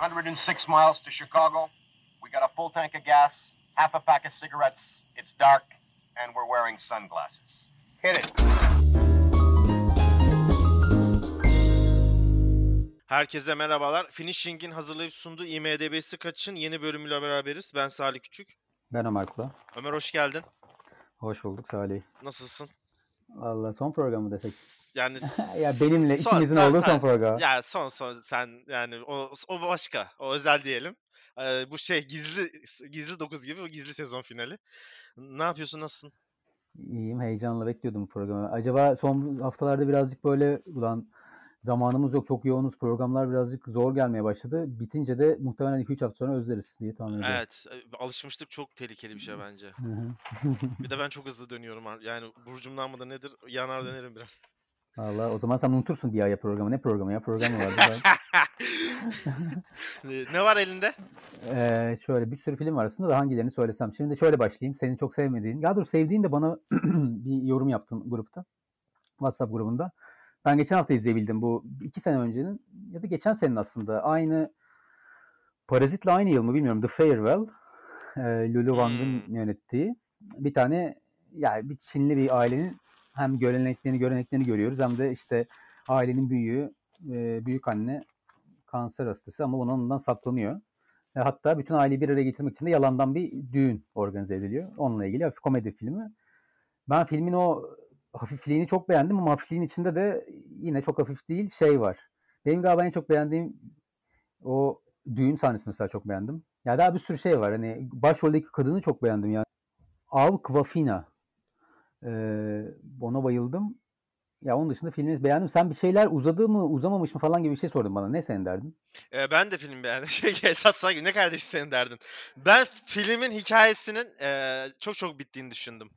106 miles to Chicago. We got a full tank of gas, half a pack of cigarettes. It's dark, and we're wearing sunglasses. Hit it. Herkese merhabalar. Finishing'in hazırlayıp sunduğu IMDB'si kaçın yeni bölümüyle beraberiz. Ben Salih Küçük. Ben Ömer Kula. Ömer hoş geldin. Hoş bulduk Salih. Nasılsın? Valla son programı desek. Yani ya benimle son- ikimizin olduğu son program. ya son son sen yani o, o başka. O özel diyelim. Ee, bu şey gizli gizli 9 gibi o gizli sezon finali. Ne yapıyorsun? Nasılsın? İyiyim heyecanla bekliyordum bu programı. Acaba son haftalarda birazcık böyle ulan zamanımız yok çok yoğunuz programlar birazcık zor gelmeye başladı. Bitince de muhtemelen 2-3 hafta sonra özleriz diye tahmin ediyorum. Evet. e, Alışmışlık çok tehlikeli bir şey bence. Bir de ben çok hızlı dönüyorum. Yani burcumdan mıdır nedir? Yanar dönerim biraz. Valla o zaman sen unutursun bir aya programı. Ne programı ya? Program mı vardı? Ne var elinde? Ee, şöyle bir sürü film var aslında da hangilerini söylesem. Şimdi şöyle başlayayım. Senin çok sevmediğin. Ya dur sevdiğin de bana bir yorum yaptın grupta. WhatsApp grubunda. Ben geçen hafta izleyebildim. Bu iki sene öncenin ya da geçen senenin aslında. Aynı Parazit'le aynı yıl mı bilmiyorum. The Farewell. Ee, Lulu Wang'ın Hmm. yönettiği. Bir tane yani bir Çinli bir ailenin hem göreneklerini göreneklerini görüyoruz hem de işte ailenin büyüğü e, büyük anne kanser hastası ama onun ondan saklanıyor. E, hatta bütün aileyi bir araya getirmek için de yalandan bir düğün organize ediliyor. Onunla ilgili hafif komedi filmi. Ben filmin o hafifliğini çok beğendim ama hafifliğin içinde de yine çok hafif değil şey var. Benim galiba en çok beğendiğim o düğün sahnesini mesela çok beğendim. Ya daha bir sürü şey var. Hani başroldeki kadını çok beğendim yani. Av Kvafina. Ee, ona bayıldım. Ya onun dışında filmi beğendim. Sen bir şeyler uzadı mı, uzamamış mı falan gibi bir şey sordun bana. Ne senin derdin? Ee, ben de film beğendim. Şey esas sahibi ne kardeşim senin derdin. Ben filmin hikayesinin eee, çok çok bittiğini düşündüm.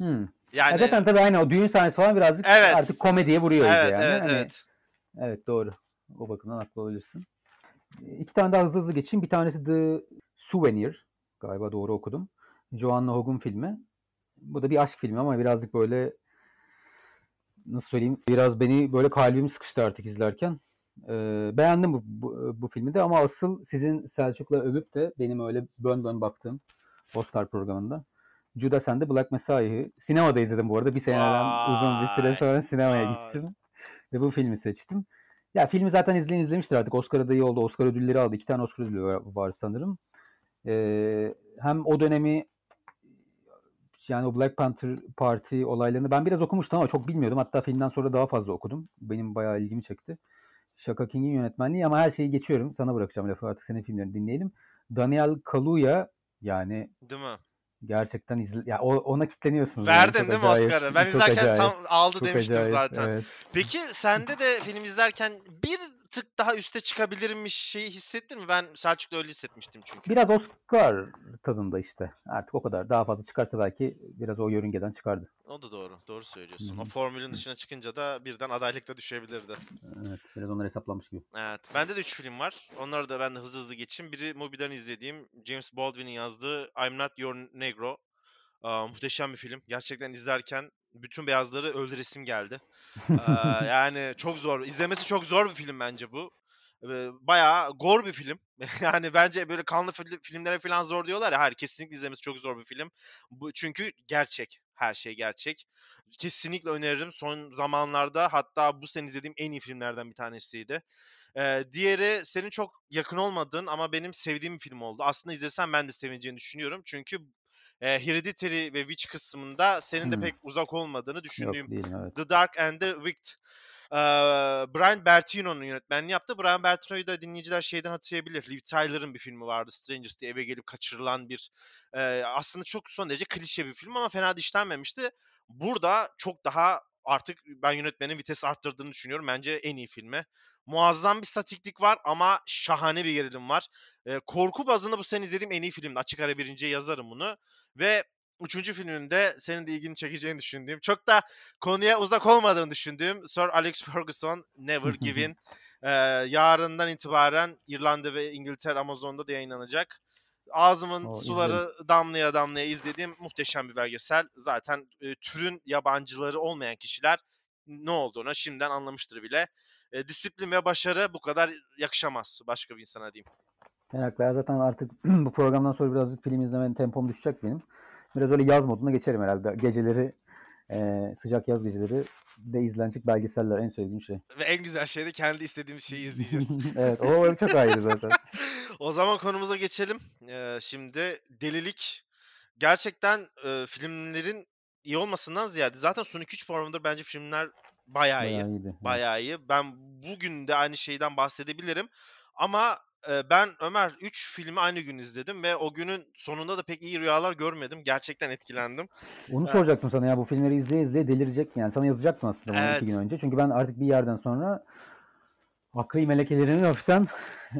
Hmm. Ya Yani zaten tabii aynı o düğün sahnesi falan birazcık Evet. artık komediye vuruyor evet yani. evet Hani- evet. Evet doğru. O bakımdan haklı olabilirsin. İki tane daha hızlı hızlı geçeyim. Bir tanesi The Souvenir. Galiba doğru okudum. Joanna Hog'un filmi. Bu da bir aşk filmi ama birazcık böyle nasıl söyleyeyim biraz beni böyle kalbimi sıkıştı artık izlerken. Ee, beğendim bu, bu, bu filmi de ama asıl sizin Selçuk'la övüp de benim öyle bön bön baktığım Oscar programında Judas and the Black Messiah'ı sinemada izledim bu arada. Bir seneden uzun bir süre sonra sinemaya vay. gittim. Ve bu filmi seçtim. Ya filmi zaten izleyen izlemiştir artık. Oscar adayı oldu. Oscar ödülleri aldı. İki tane Oscar ödülü var, var sanırım. Ee, hem o dönemi yani o Black Panther Parti olaylarını ben biraz okumuştum ama çok bilmiyordum. Hatta filmden sonra daha fazla okudum. Benim bayağı ilgimi çekti. Shaka King'in yönetmenliği ama her şeyi geçiyorum. Sana bırakacağım lafı artık senin filmlerini dinleyelim. Daniel Kaluuya yani Değil mi? Gerçekten izle ya ona kitleniyorsunuz. Verdin değil mi Oscar'ı? Ben çok izlerken acayip, tam aldı çok demiştim acayip, zaten. evet. Peki sende de film izlerken bir tık daha üste çıkabilirmiş şeyi hissettin mi? Ben Selçuk'la öyle hissetmiştim çünkü. Biraz Oscar tadında işte. Artık o kadar. Daha fazla çıkarsa belki biraz o yörüngeden çıkardı. O da doğru. Doğru söylüyorsun. Hı O formülün dışına çıkınca da birden adaylıkta düşebilirdi. Evet. Biraz onları hesaplamış gibi. Evet. Bende de 3 film var. Onları da ben de hızlı hızlı geçeyim. Biri Mubi'den izlediğim James Baldwin'in yazdığı I'm Not Your Negro. Aa, muhteşem bir film. Gerçekten izlerken bütün beyazları öldüresim geldi. Aa, yani çok zor. İzlemesi çok zor bir film bence bu. Ee, Bayağı gor bir film. yani bence böyle kanlı fil- filmlere falan zor diyorlar ya. Hayır kesinlikle izlemesi çok zor bir film. Bu çünkü gerçek. Her şey gerçek. Kesinlikle öneririm. Son zamanlarda hatta bu sene izlediğim en iyi filmlerden bir tanesiydi. Ee, diğeri senin çok yakın olmadığın ama benim sevdiğim bir film oldu. Aslında izlesen ben de sevineceğini düşünüyorum. Çünkü e, Hereditary ve Witch kısmında senin de Hmm. pek uzak olmadığını düşündüğüm Yok değilim evet. The Dark and the Wicked. Ee, Brian Bertino'nun yönetmenliğini yaptı. Brian Bertino'yu da dinleyiciler şeyden hatırlayabilir. Liv Tyler'ın bir filmi vardı. Strangers diye eve gelip kaçırılan bir e, aslında çok son derece klişe bir film ama fena da işlenmemişti. Burada çok daha artık ben yönetmenin vites arttırdığını düşünüyorum. Bence en iyi filmi. Muazzam bir statiklik var ama şahane bir gerilim var. E, korku bazında bu sene izlediğim en iyi filmdi. Açık ara birinciye yazarım bunu. Ve üçüncü filmimde senin de ilgini çekeceğini düşündüğüm, çok da konuya uzak olmadığını düşündüğüm Sir Alex Ferguson Never Give In. Ee, yarından itibaren İrlanda ve İngiltere Amazon'da da yayınlanacak. Ağzımın O, suları damlaya damlaya izlediğim muhteşem bir belgesel. Zaten e, türün yabancıları olmayan kişiler ne olduğunu şimdiden anlamıştır bile. e, disiplin ve başarı bu kadar yakışamaz başka bir insana diyeyim. Merakla zaten artık bu programdan sonra birazcık film izlemenin tempom düşecek benim. Biraz öyle yaz moduna geçerim herhalde. Geceleri e, sıcak yaz geceleri de izlenecek belgeseller en sevdiğim şey. Ve en güzel şey de kendi istediğimiz şeyi izleyeceğiz. evet o çok ayrı zaten. o zaman konumuza geçelim. Ee, şimdi delilik gerçekten e, filmlerin iyi olmasından ziyade zaten son 2-3 programdır bence filmler bayağı iyi. İyiydi. Bayağı iyi. Ben bugün de aynı şeyden bahsedebilirim. Ama ben Ömer 3 filmi aynı gün izledim ve o günün sonunda da pek iyi rüyalar görmedim. Gerçekten etkilendim. Onu Ha. soracaktım sana ya bu filmleri izleye izleye delirecek? Yani sana yazacaktım aslında bunu iki gün Evet. önce. Çünkü ben artık bir yerden sonra akli melekelerimi hafiften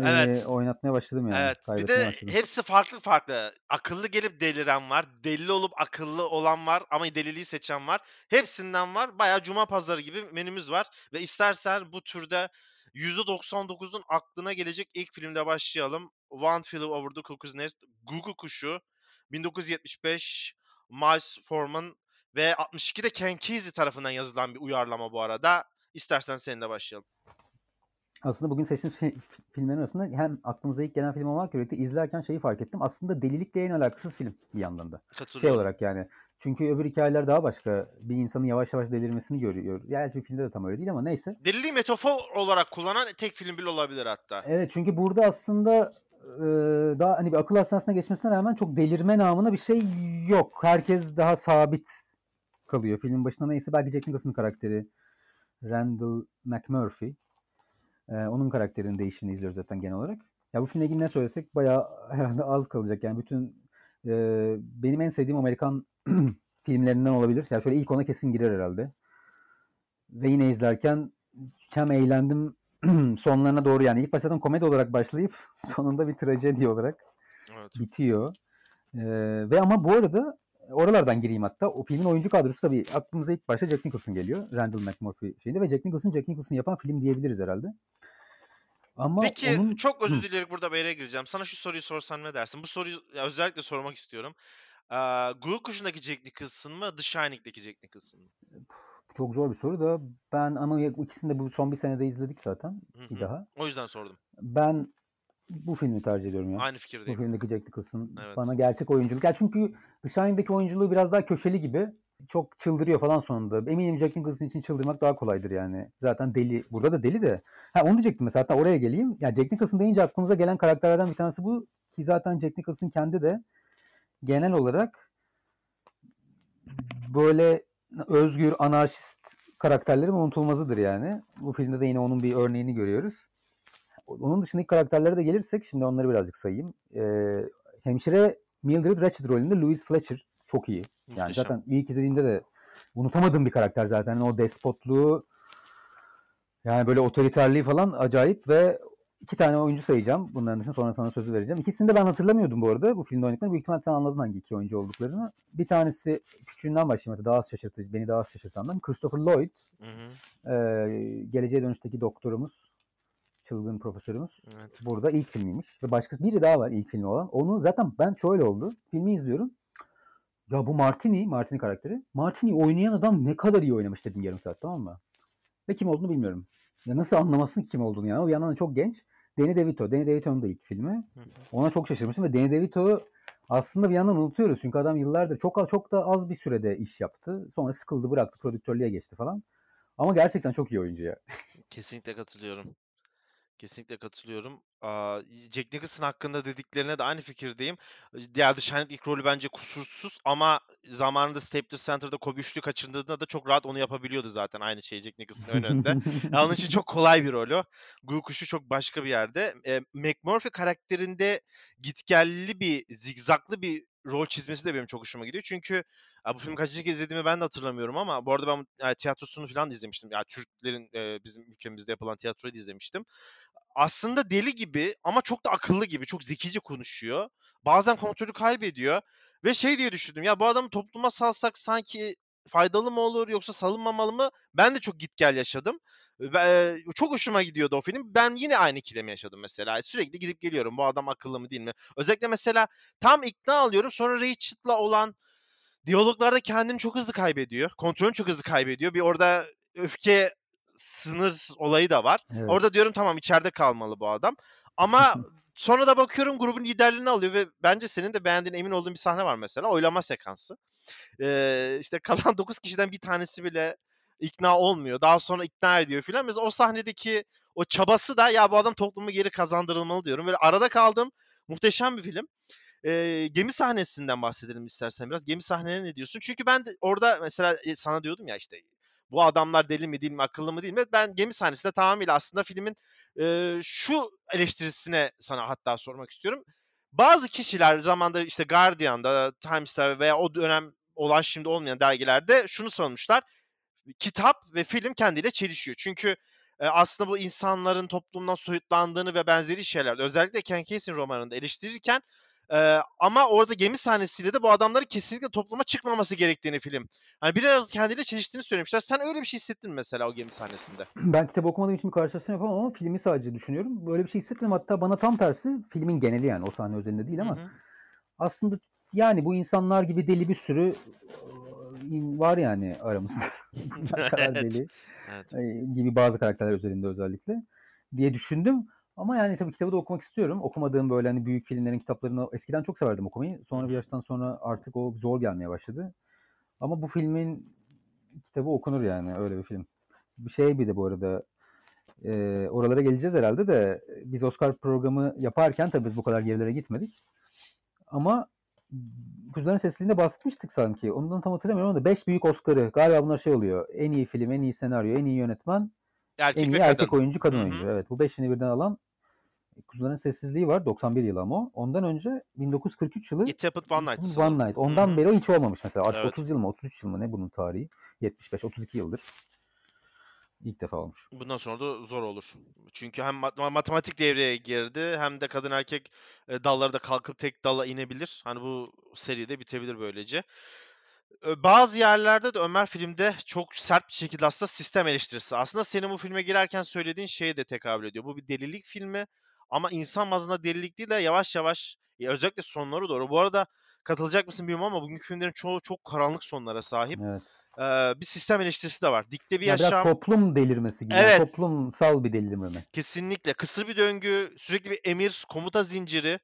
Evet. e, oynatmaya başladım yani. Evet. Bir Kaybetmeye de başladım. hepsi farklı farklı. Akıllı gelip deliren var. Deli olup akıllı olan var ama deliliği seçen var. Hepsinden var. Bayağı cuma pazarı gibi menümüz var. Ve istersen bu türde %99'un aklına gelecek ilk filmde başlayalım. One Flew Over the Cuckoo's Nest, Gugu Kuşu, 1975, Miles Forman ve 62'de Ken Kesey tarafından yazılan bir uyarlama bu arada. İstersen seninle başlayalım. Aslında bugün seçtiğim fi- filmlerin arasında hem aklımıza ilk gelen film olmakla birlikte izlerken şeyi fark ettim. Aslında delilikle en alakasız film bir yandan da. Şey olarak yani. Çünkü öbür hikayeler daha başka. Bir insanın yavaş yavaş delirmesini görüyor. Gerçi filmde de tam öyle değil ama neyse. Deliliği metafor olarak kullanan tek film bile olabilir hatta. Evet çünkü burada aslında e, daha hani bir akıl hastanesine geçmesine rağmen çok delirme namına bir şey yok. Herkes daha sabit kalıyor. Filmin başında neyse belki Jack Nicholson karakteri Randall McMurphy. e, onun karakterinin değişimini izliyoruz zaten genel olarak. Ya bu filmle ilgili ne söylesek bayağı herhalde az kalacak. Yani bütün e, benim en sevdiğim Amerikan filmlerinden olabilir. Ya şöyle ilk ona kesin girer herhalde. Ve yine izlerken hem eğlendim sonlarına doğru yani ilk baştan komedi olarak başlayıp sonunda bir trajedi olarak Evet. bitiyor. Ee, ve ama bu arada oralardan gireyim hatta. O filmin oyuncu kadrosu tabii aklımıza ilk başta Jack Nicholson geliyor. Randall McMurphy şeyinde ve Jack Nicholson Jack Nicholson yapan film diyebiliriz herhalde. Ama Peki onun çok özür dileyerek burada bir yere gireceğim. Sana şu soruyu sorsam ne dersin? Bu soruyu özellikle sormak istiyorum. Ee, Guguk Kuşu'ndaki Jack Nicholson mı? The Shining'deki Jack Nicholson mı? çok zor bir soru da ben ama ikisini de bu son bir senede izledik zaten Hı bir daha. O yüzden sordum. Ben bu filmi tercih ediyorum ya. Aynı Bu fikirdeyim. filmdeki Jack Nicholson Evet. bana gerçek oyunculuk. Ya çünkü The Shining'deki oyunculuğu biraz daha köşeli gibi. Çok çıldırıyor falan sonunda. Eminim Jack Nicholson için çıldırmak daha kolaydır yani. Zaten deli. Burada da deli de. Ha onu diyecektim mesela. Hatta oraya geleyim. Ya Jack Nicholson deyince aklımıza gelen karakterlerden bir tanesi bu. Ki zaten Jack Nicholson kendi de genel olarak böyle özgür, anarşist karakterlerin unutulmazıdır yani. Bu filmde de yine onun bir örneğini görüyoruz. Onun dışındaki karakterlere de gelirsek şimdi onları birazcık sayayım. Ee, hemşire Mildred Ratched rolünde Louise Fletcher çok iyi. Yani Muhteşem. zaten ilk izlediğimde de unutamadığım bir karakter zaten. O despotluğu yani böyle otoriterliği falan acayip ve iki tane oyuncu sayacağım. Bunların için sonra sana sözü vereceğim. İkisini de ben hatırlamıyordum bu arada bu filmde oynadıklarını. Büyük ihtimalle sen anladın hangi iki oyuncu olduklarını. Bir tanesi küçüğünden başlayayım hatta daha az şaşırtıcı, beni daha az şaşırtandan. Christopher Lloyd, Hı hı. ee, Geleceğe Dönüş'teki doktorumuz, çılgın profesörümüz. Evet. Burada ilk filmiymiş. Ve başka biri daha var ilk filmi olan. Onu zaten ben şöyle oldu. Filmi izliyorum. Ya bu Martini, Martini karakteri. Martini oynayan adam ne kadar iyi oynamış dedim yarım saat tamam mı? Ve kim olduğunu bilmiyorum. Ya nasıl anlamasın ki kim olduğunu yani. O bir yandan da çok genç. Danny DeVito. Danny DeVito'nun da ilk filmi. Ona çok şaşırmıştım ve Danny DeVito aslında bir yandan unutuyoruz. Çünkü adam yıllardır çok çok da az bir sürede iş yaptı. Sonra sıkıldı bıraktı. Prodüktörlüğe geçti falan. Ama gerçekten çok iyi oyuncu ya. Kesinlikle katılıyorum. Kesinlikle katılıyorum. Aa, Jack Nicholson hakkında dediklerine de aynı fikirdeyim. Diğer The Shining ilk rolü bence kusursuz ama zamanında Staples Center'da Kobe üçlü kaçırdığında da çok rahat onu yapabiliyordu zaten aynı şeyi Jack Nicholson ön önde. Ya onun için çok kolay bir rol o. Gul kuşu çok başka bir yerde. E, McMurphy karakterinde gitgelli bir, zigzaklı bir rol çizmesi de benim çok hoşuma gidiyor. Çünkü bu filmi kaçıncı kez izlediğimi ben de hatırlamıyorum ama bu arada ben e, tiyatrosunu falan da izlemiştim. Yani Türklerin e, bizim ülkemizde yapılan tiyatroyu da izlemiştim. Aslında deli gibi ama çok da akıllı gibi, çok zekice konuşuyor. Bazen kontrolü kaybediyor ve şey diye düşündüm. Ya bu adamı topluma salsak sanki faydalı mı olur yoksa salınmamalı mı? Ben de çok git gel yaşadım. Ve, çok hoşuma gidiyordu o film. Ben yine aynı ikilemi yaşadım mesela. Sürekli gidip geliyorum. Bu adam akıllı mı değil mi? Özellikle mesela tam ikna alıyorum. Sonra Rachel'la olan diyaloglarda kendini çok hızlı kaybediyor. Kontrolünü çok hızlı kaybediyor. Bir orada öfke sınır olayı da var. Evet. Orada diyorum tamam içeride kalmalı bu adam. Ama sonra da bakıyorum grubun liderliğini alıyor ve bence senin de beğendiğin emin olduğun bir sahne var mesela. Oylama sekansı. Ee, işte kalan 9 kişiden bir tanesi bile ikna olmuyor. Daha sonra ikna ediyor filan. Mesela o sahnedeki o çabası da ya bu adam toplumu geri kazandırılmalı diyorum. Böyle arada kaldım. Muhteşem bir film. Ee, gemi sahnesinden bahsedelim istersen biraz. Gemi sahnelerine ne diyorsun? Çünkü ben de orada mesela e, sana diyordum ya işte bu adamlar deli mi değil mi akıllı mı değil mi? Ben gemi sahnesinde tamamıyla aslında filmin e, şu eleştirisine sana hatta sormak istiyorum. Bazı kişiler zamanda işte Guardian'da, Times'ta veya o dönem olan şimdi olmayan dergilerde şunu savunmuşlar. Kitap ve film kendiyle çelişiyor. Çünkü e, aslında bu insanların toplumdan soyutlandığını ve benzeri şeyler özellikle Ken Kesey romanında eleştirirken e, ama orada gemi sahnesiyle de bu adamların kesinlikle topluma çıkmaması gerektiğini film. Hani biraz kendiyle çeliştiğini söylemişler. Sen öyle bir şey hissettin mesela o gemi sahnesinde? Ben kitap okumadığım için bir karşılaştırma yapamam ama filmi sadece düşünüyorum. Böyle bir şey hissetmedim. Hatta bana tam tersi filmin geneli yani o sahne özelinde değil ama Hı hı. aslında yani bu insanlar gibi deli bir sürü e, var yani aramızda. Evet. deli Evet. e, gibi bazı karakterler özelinde özellikle diye düşündüm. Ama yani tabii kitabı da okumak istiyorum. Okumadığım böyle hani büyük filmlerin kitaplarını eskiden çok severdim okumayı. Sonra bir yaştan sonra artık o zor gelmeye başladı. Ama bu filmin kitabı okunur yani öyle bir film. Bir şey bir de bu arada e, oralara geleceğiz herhalde de biz Oscar programı yaparken tabii biz bu kadar gerilere gitmedik. Ama Kuzuların Sessizliği'nde bahsetmiştik sanki. Ondan tam hatırlamıyorum ama 5 büyük Oscar'ı galiba bunlar şey oluyor. En iyi film, en iyi senaryo, en iyi yönetmen, Erkek en iyi kadın. erkek oyuncu, kadın Hı hı. oyuncu. Evet bu beşini birden alan Kuzuların Sessizliği var. 91 yılı ama o. Ondan önce 1943 yılı It Happened One Night. One. Night. Ondan Hı hı. beri o hiç olmamış mesela. Artık Evet. 30 yıl mı 33 yıl mı ne bunun tarihi? 75 32 yıldır. İlk defa olmuş. Bundan sonra da zor olur. Çünkü hem mat- matematik devreye girdi hem de kadın erkek e, dalları da kalkıp tek dala inebilir. Hani bu seri de bitebilir böylece. Bazı yerlerde de Ömer filmde çok sert bir şekilde aslında sistem eleştirisi. Aslında senin bu filme girerken söylediğin şeye de tekabül ediyor. Bu bir delilik filmi ama insan bazında delilik değil de yavaş yavaş ya özellikle sonları doğru. Bu arada katılacak mısın bilmiyorum ama bugünkü filmlerin çoğu çok karanlık sonlara sahip. Evet. Ee, bir sistem eleştirisi de var. Dikte bir Ya biraz yaşam. toplum delirmesi gibi. Evet. toplumsal bir delirme? Kesinlikle. Kısır bir döngü, sürekli bir emir, komuta zinciri,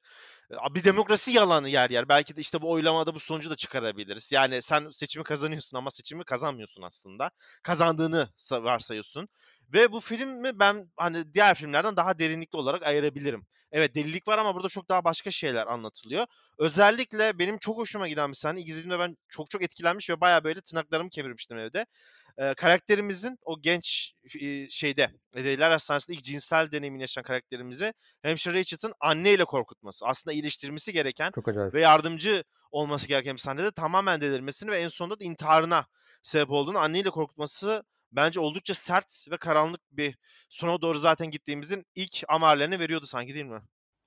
bir demokrasi yalanı yer yer. Belki de işte bu oylamada bu sonucu da çıkarabiliriz. Yani sen seçimi kazanıyorsun ama seçimi kazanmıyorsun aslında. Kazandığını sa- varsayıyorsun. Ve bu filmi ben hani diğer filmlerden daha derinlikli olarak ayırabilirim. Evet delilik var ama burada çok daha başka şeyler anlatılıyor. Özellikle benim çok hoşuma giden bir sahne. İzlediğimde ben çok çok etkilenmiş ve bayağı böyle tırnaklarımı kemirmiştim evde. Ee, karakterimizin o genç e, şeyde Deliler Hastanesi'nde ilk cinsel deneyimini yaşayan karakterimizi hemşire Richard'ın anneyle korkutması. Aslında iyileştirmesi gereken ve yardımcı olması gereken bir sahnede tamamen delirmesini ve en sonunda da intiharına sebep olduğunu anneyle korkutması bence oldukça sert ve karanlık bir sona doğru zaten gittiğimizin ilk amarlarını veriyordu sanki değil mi?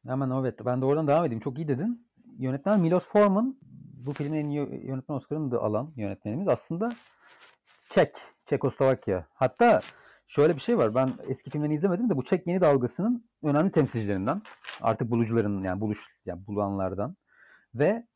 Hemen evet. Ben de oradan devam edeyim. Çok iyi dedin. Yönetmen Milos Forman bu filmin en iyi yö- yönetmen Oscar'ını da alan yönetmenimiz aslında Çek. Çekoslovakya. Hatta şöyle bir şey var. Ben eski filmlerini izlemedim de bu Çek yeni dalgasının önemli temsilcilerinden. Artık bulucuların yani buluş yani bulanlardan. Ve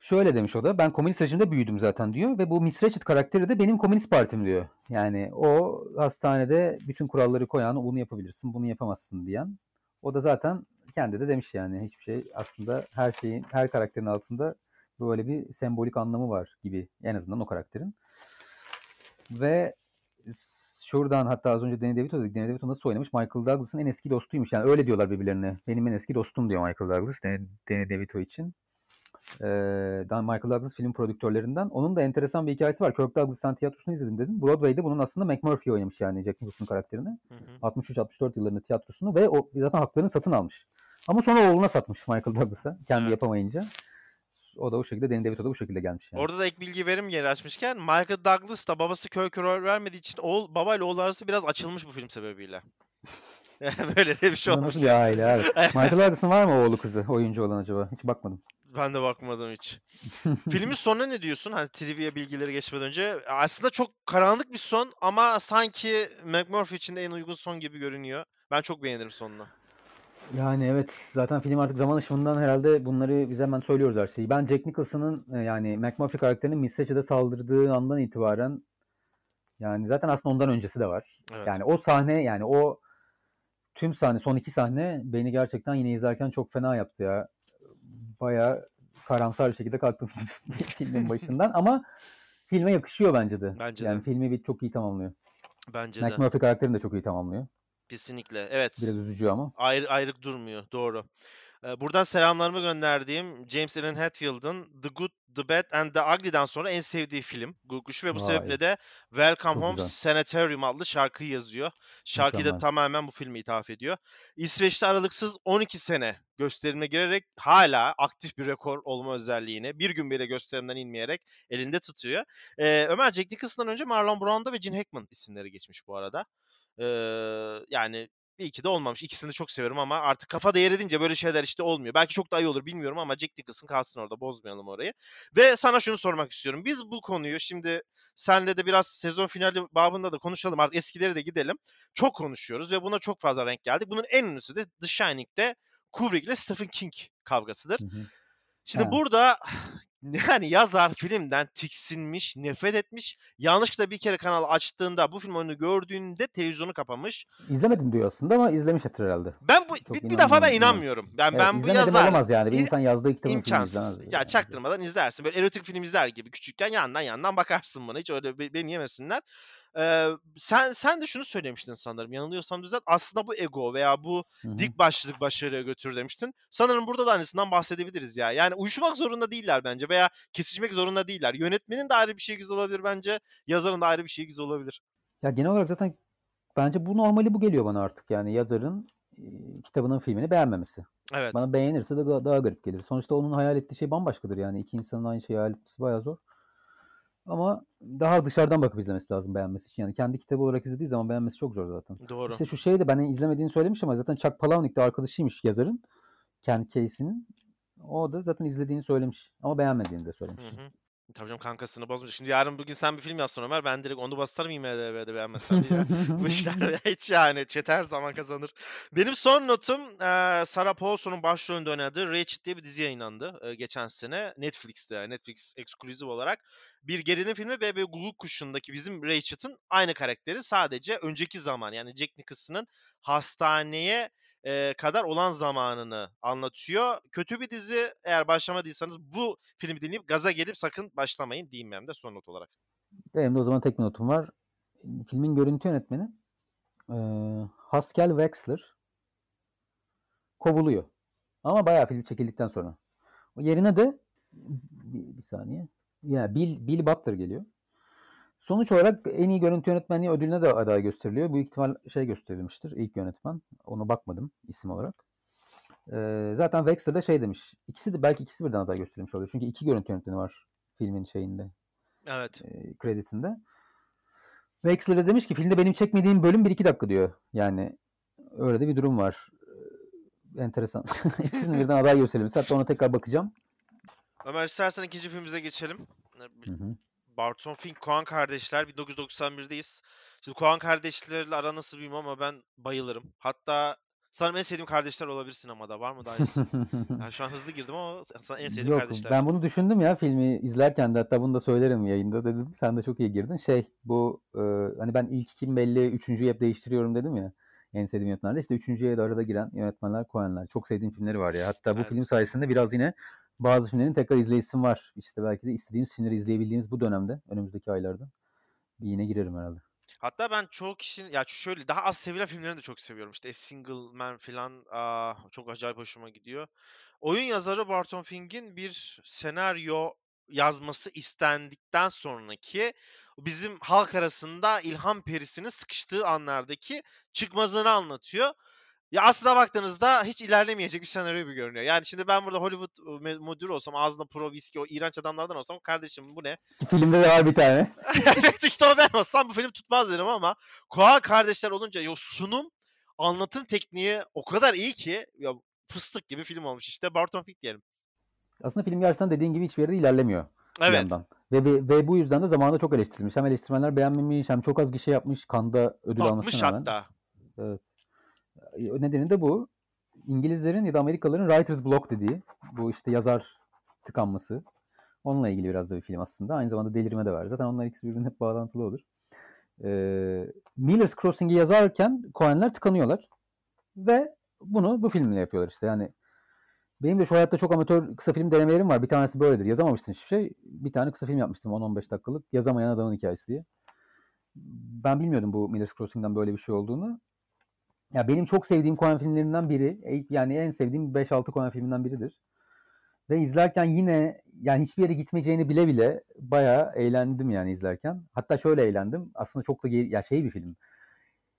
şöyle demiş o da ben komünist rejimde büyüdüm zaten diyor ve bu Miss Ratched karakteri de benim komünist partim diyor. Yani o hastanede bütün kuralları koyan bunu yapabilirsin bunu yapamazsın diyen. O da zaten kendi de demiş yani hiçbir şey aslında her şeyin her karakterin altında böyle bir sembolik anlamı var gibi en azından o karakterin. Ve şuradan hatta az önce Danny DeVito dedik. Danny DeVito nasıl oynamış? Michael Douglas'ın en eski dostuymuş. Yani öyle diyorlar birbirlerine. Benim en eski dostum diyor Michael Douglas Danny, DeVito için. Dan- Michael Douglas film prodüktörlerinden. Onun da enteresan bir hikayesi var. Kirk Douglas'tan tiyatrosunu izledim dedim. Broadway'de bunun aslında McMurphy oynamış yani Jack Nicholson karakterini. Hı hı. 63-64 yıllarında tiyatrosunu ve o zaten haklarını satın almış. Ama sonra oğluna satmış Michael Douglas'a kendi Evet. yapamayınca. O da o şekilde Danny DeVito da bu şekilde gelmiş yani. Orada da ek bilgi verim yeri açmışken Michael Douglas da babası köy köy rol vermediği için oğul, babayla oğul arası biraz açılmış bu film sebebiyle. Böyle de bir şey olmuş. Nasıl bir aile evet. Michael Douglas'ın var mı oğlu kızı oyuncu olan acaba? Hiç bakmadım. Ben de bakmadım hiç. Filmin sonuna ne diyorsun? Hani trivia bilgileri geçmeden önce. Aslında çok karanlık bir son ama sanki McMurphy için de en uygun son gibi görünüyor. Ben çok beğenirim sonunu. Yani evet zaten film artık zaman ışığından herhalde bunları biz hemen söylüyoruz her şeyi. Ben Jack Nicholson'ın e, yani McMurphy karakterinin Miss Ratchet'a saldırdığı andan itibaren Yani zaten aslında ondan öncesi de var. Evet. Yani o sahne yani o tüm sahne son iki sahne beni gerçekten yine izlerken çok fena yaptı ya. Bayağı karamsar bir şekilde kalktım filmin başından ama filme yakışıyor bence de. Bence yani de. filmi bir çok iyi tamamlıyor. Bence de. McMurphy karakterini de çok iyi tamamlıyor. Kesinlikle. Evet. Biraz üzücü ama. Ayrı, ayrık durmuyor. Doğru. Buradan selamlarımı gönderdiğim James Allen Hatfield'ın The Good, The Bad and The Ugly'dan sonra en sevdiği film Guguşu ve bu Vay. sebeple de Welcome Çok Home güzel. Sanitarium adlı şarkıyı yazıyor. Şarkıyı da tamamen bu filme ithaf ediyor. İsveç'te aralıksız 12 sene gösterime girerek hala aktif bir rekor olma özelliğini bir gün bile gösterimden inmeyerek elinde tutuyor. Ee, Ömer Jack Nicholson'dan önce Marlon Brando ve Gene Hackman isimleri geçmiş bu arada. Ee, yani bir iki de olmamış. İkisini de çok severim ama artık kafa değer edince böyle şeyler işte olmuyor. Belki çok daha iyi olur bilmiyorum ama Jack Nicholson kalsın orada bozmayalım orayı. Ve sana şunu sormak istiyorum. Biz bu konuyu şimdi senle de biraz sezon finali babında da konuşalım. Artık eskileri de gidelim. Çok konuşuyoruz ve buna çok fazla renk geldik. Bunun en ünlüsü de The Shining'de Kubrick ile Stephen King kavgasıdır. Hı hı. Şimdi Ha. burada yani yazar filmden tiksinmiş, nefret etmiş. Yanlışlıkla bir kere kanal açtığında bu film oyunu gördüğünde televizyonu kapamış. İzlemedim diyor aslında ama izlemiştir herhalde. Ben bu Çok bir, bir defa ben inanmıyorum. Ben Evet, ben bu yazar olamaz yani. Bir insan yazdığı filmini imkansız. Ya yani. çaktırmadan izlersin. Böyle erotik film izler gibi küçükken yandan yandan bakarsın bana. Hiç öyle be- beni yemesinler. Ee, sen sen de şunu söylemiştin sanırım. Yanılıyorsam düzelt. Aslında bu ego veya bu Hı hı. dik başlılık başarıya götür demiştin. Sanırım burada da aynısından bahsedebiliriz ya. Yani uyuşmak zorunda değiller bence veya kesişmek zorunda değiller. Yönetmenin de ayrı bir şey güzel olabilir bence. Yazarın da ayrı bir şey güzel olabilir. Ya genel olarak zaten bence bu normali bu geliyor bana artık. Yani yazarın e, kitabının filmini beğenmemesi. Evet. Bana beğenirse de daha, daha garip gelir. Sonuçta onun hayal ettiği şey bambaşkadır yani. İki insanın aynı şeyi hayal etmesi bayağı zor. Ama daha dışarıdan bakıp izlemesi lazım beğenmesi için. Yani kendi kitabı olarak izlediği zaman beğenmesi çok zor zaten. Doğru. İşte şu şey de ben izlemediğini söylemiş ama zaten Chuck Palahniuk de arkadaşıymış yazarın. Ken Casey'nin. O da zaten izlediğini söylemiş. Ama beğenmediğini de söylemiş. Hı hı. Tabii canım kankasını bozmuş. Şimdi yarın bugün sen bir film yapsan Ömer ben direkt onu bastırırım IMDb'de beğenmezsen diye. Bu işler hiç yani chat her zaman kazanır. Benim son notum eee, Sarah Paulson'un başrolünde oynadığı Ratched diye bir dizi yayınlandı eee, geçen sene Netflix'te yani Netflix eksklusif olarak bir gerilim filmi ve bir Google kuşundaki bizim Ratchet'ın aynı karakteri sadece önceki zaman yani Jack Nicholson'ın hastaneye eee, kadar olan zamanını anlatıyor. Kötü bir dizi eğer başlamadıysanız bu filmi dinleyip gaza gelip sakın başlamayın diyeyim ben de son not olarak. Benim de o zaman tek bir notum var. Filmin görüntü yönetmeni eee Haskell Wexler kovuluyor. Ama bayağı film çekildikten sonra. O yerine de bir, bir saniye. Ya Bill, Bill Butler geliyor. Sonuç olarak en iyi görüntü yönetmenliği ödülüne de aday gösteriliyor. Büyük ihtimal şey gösterilmiştir. ilk yönetmen. Ona bakmadım isim olarak. Eee, zaten Wexler de şey demiş. İkisi de belki ikisi birden aday gösterilmiş oluyor. Çünkü iki görüntü yönetmeni var filmin şeyinde Evet. e, kreditinde. Wexler de demiş ki filmde benim çekmediğim bölüm 1-2 dakika diyor. Yani öyle de bir durum var. E, Enteresan. İkisini birden aday gösterilmiş. Hatta ona tekrar bakacağım. Ömer istersen ikinci filmimize geçelim. Hı hı. Barton Fink, Coen kardeşler 1991'deyiz. Şimdi Coen kardeşlerle ara nasıl bilmem ama ben bayılırım. Hatta sanırım en sevdiğim kardeşler olabilir sinemada. Var mı daha iyisi? Yani şu an hızlı girdim ama sana en sevdiğim Yok kardeşler. ben bunu düşündüm ya filmi izlerken de hatta bunu da söylerim yayında dedim. Sen de çok iyi girdin. Şey bu e, hani ben ilk kim belli üçüncüyü hep değiştiriyorum dedim ya. En sevdiğim yönetmenler. İşte üçüncüye de arada giren yönetmenler Coen'ler. Çok sevdiğim filmleri var ya. Hatta bu Evet. film sayesinde biraz yine bazı filmlerin tekrar izleyisim var. İşte belki de istediğimiz filmleri izleyebildiğimiz bu dönemde önümüzdeki aylarda bir yine girerim herhalde. Hatta ben çoğu kişinin ya şöyle daha az sevilen filmlerini de çok seviyorum. İşte A Single Man falan aa, çok acayip hoşuma gidiyor. Oyun yazarı Barton Fink'in bir senaryo yazması istendikten sonraki bizim halk arasında ilham perisinin sıkıştığı anlardaki çıkmazını anlatıyor. Ya aslında baktığınızda hiç ilerlemeyecek bir senaryo gibi görünüyor. Yani şimdi ben burada Hollywood müdürü olsam ağzında pro viski o iğrenç adamlardan olsam kardeşim bu ne? Filmde de var bir tane. evet işte o ben olsam bu film tutmaz derim ama Koa kardeşler olunca yo sunum anlatım tekniği o kadar iyi ki ya fıstık gibi film olmuş. İşte Barton Fink diyelim. Aslında film gerçekten dediğin gibi hiçbir yerde ilerlemiyor bir Evet. yandan. Ve, ve, ve bu yüzden de zamanında çok eleştirilmiş. Hem eleştirmenler beğenmemiş hem çok az gişe yapmış. Kanda ödül 60 almasına rağmen. hatta. Evet. E, Nedeni de bu. İngilizlerin ya da Amerikalıların writer's block dediği bu işte yazar tıkanması. Onunla ilgili biraz da bir film aslında. Aynı zamanda delirme de var. Zaten onlar ikisi birbirine hep bağlantılı olur. E, Miller's Crossing'i yazarken Coen'ler tıkanıyorlar. Ve bunu bu filmle yapıyorlar işte. Yani benim de şu hayatta çok amatör kısa film denemelerim var. Bir tanesi böyledir. Yazamamıştım hiçbir şey. Bir tane kısa film yapmıştım 10-15 dakikalık. Yazamayan adamın hikayesi diye. Ben bilmiyordum bu Miller's Crossing'den böyle bir şey olduğunu. Ya benim çok sevdiğim Coen filmlerinden biri. e, Yani en sevdiğim 5-6 Coen filminden biridir. Ve izlerken yine yani hiçbir yere gitmeyeceğini bile bile bayağı eğlendim yani izlerken. Hatta şöyle eğlendim. Aslında çok da ya şey bir film.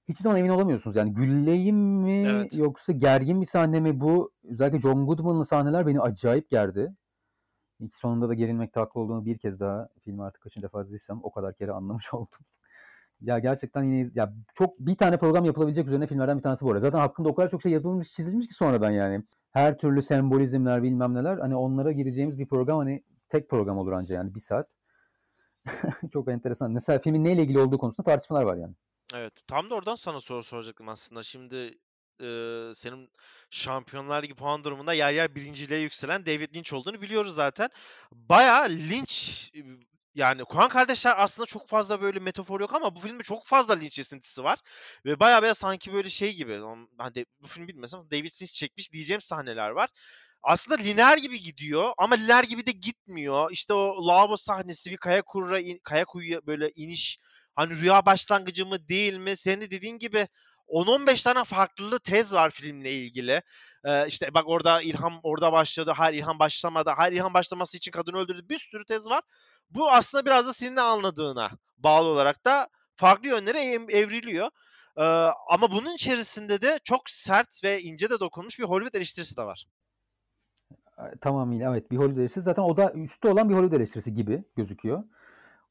Hiçbir zaman emin olamıyorsunuz. Yani gülleyim mi Evet. yoksa gergin bir sahne mi bu? Özellikle John Goodman'lı sahneler beni acayip gerdi. İlk sonunda da gerilmekte haklı olduğunu bir kez daha filmi artık kaçıncı defa izlediysem o kadar kere anlamış oldum. Ya gerçekten yine ya çok bir tane program yapılabilecek üzerine filmlerden bir tanesi bu arada. Zaten hakkında o kadar çok şey yazılmış, çizilmiş ki sonradan yani. Her türlü sembolizmler bilmem neler hani onlara gireceğimiz bir program hani tek program olur anca yani bir saat. çok enteresan. Mesela filmin neyle ilgili olduğu konusunda tartışmalar var yani. Evet. Tam da oradan sana soru soracaktım aslında. Şimdi eee, senin Şampiyonlar Ligi puan durumunda yer yer birinciliğe yükselen David Lynch olduğunu biliyoruz zaten. Bayağı Lynch e, yani Koen kardeşler aslında çok fazla böyle metafor yok ama bu filmde çok fazla Lynch esintisi var. Ve bayağı bayağı sanki böyle şey gibi. De bu film bilmesem David Lynch çekmiş diyeceğim sahneler var. Aslında lineer gibi gidiyor ama lineer gibi de gitmiyor. İşte o lavabo sahnesi bir kaya kuyuya, in- kaya kuyuya böyle iniş Hani rüya başlangıcı mı değil mi? Senin de dediğin gibi 10-15 tane farklı tez var filmle ilgili. Ee, işte bak orada İlham orada başladı. Hayır İlham başlamadı. Hayır İlham başlaması için kadını öldürdü. Bir sürü tez var. Bu aslında biraz da senin anladığına bağlı olarak da farklı yönlere ev- evriliyor. Ee, ama bunun içerisinde de çok sert ve ince de dokunmuş bir Hollywood eleştirisi de var. Tamamıyla evet bir Hollywood eleştirisi. Zaten o da üstte olan bir Hollywood eleştirisi gibi gözüküyor.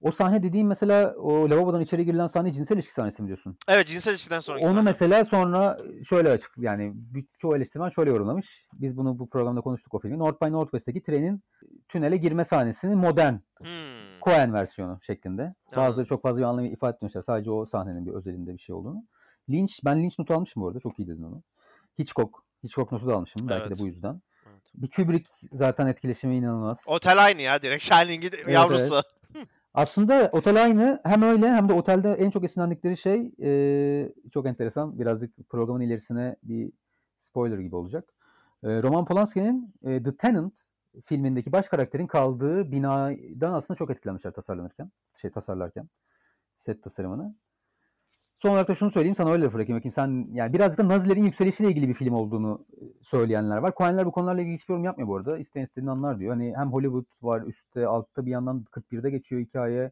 O sahne dediğim mesela o lavabodan içeri girilen sahne cinsel ilişki sahnesi mi diyorsun? Evet cinsel ilişkiden sonraki Onu sahne. mesela sonra şöyle açık yani çoğu eleştirmen şöyle yorumlamış. Biz bunu bu programda konuştuk o filmi. North by Northwest'teki trenin tünele girme sahnesinin modern Hmm. Coen versiyonu şeklinde. Bazıları çok fazla bir anlam ifade etmemişler. Sadece o sahnenin bir özelinde bir şey olduğunu. Lynch, ben Lynch notu almışım bu arada. Çok iyi dedin onu. Hitchcock. Hitchcock notu da almışım. Belki Evet. de bu yüzden. Evet. Bir Kubrick zaten etkileşimi inanılmaz. Otel aynı ya direkt Shining'in Evet, yavrusu. Aslında otel aynı. Hem öyle hem de otelde en çok esinlendikleri şey eee, çok enteresan. Birazcık programın ilerisine bir spoiler gibi olacak. Eee, Roman Polanski'nin eee, The Tenant filmindeki baş karakterin kaldığı binadan aslında çok etkilenmişler tasarlanırken, şey tasarlarken set tasarımını. Son olarak da şunu söyleyeyim sana öyle bırakayım. Bakayım sen yani birazcık da Nazilerin yükselişiyle ilgili bir film olduğunu söyleyenler var. Coen'ler bu konularla ilgili hiçbir yorum yapmıyor bu arada. İsteyen istediğini anlar diyor. Hani hem Hollywood var üstte altta bir yandan 41'de geçiyor hikaye.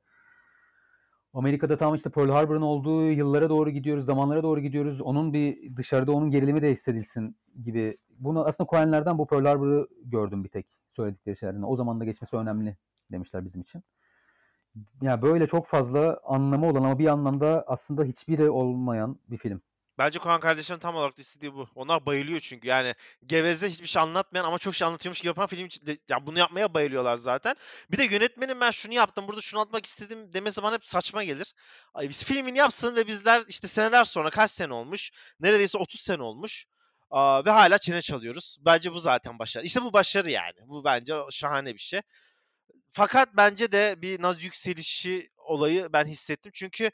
Amerika'da tam işte Pearl Harbor'ın olduğu yıllara doğru gidiyoruz, zamanlara doğru gidiyoruz. Onun bir dışarıda onun gerilimi de hissedilsin gibi. Bunu aslında Coen'lerden bu Pearl Harbor'ı gördüm bir tek söyledikleri şeylerden. O zaman da geçmesi önemli demişler bizim için. Ya böyle çok fazla anlamı olan ama bir anlamda aslında hiçbiri olmayan bir film. Bence Kohan kardeşlerin tam olarak istediği bu. Onlar bayılıyor çünkü. Yani geveze hiçbir şey anlatmayan ama çok şey anlatıyormuş gibi yapan film ya bunu yapmaya bayılıyorlar zaten. Bir de yönetmenin ben şunu yaptım, burada şunu atmak istedim demesi bana hep saçma gelir. Ay biz filmini yapsın ve bizler işte seneler sonra kaç sene olmuş? Neredeyse 30 sene olmuş. Aa, ve hala çene çalıyoruz. Bence bu zaten başarı. İşte bu başarı yani. Bu bence şahane bir şey. Fakat bence de bir naz yükselişi olayı ben hissettim. Çünkü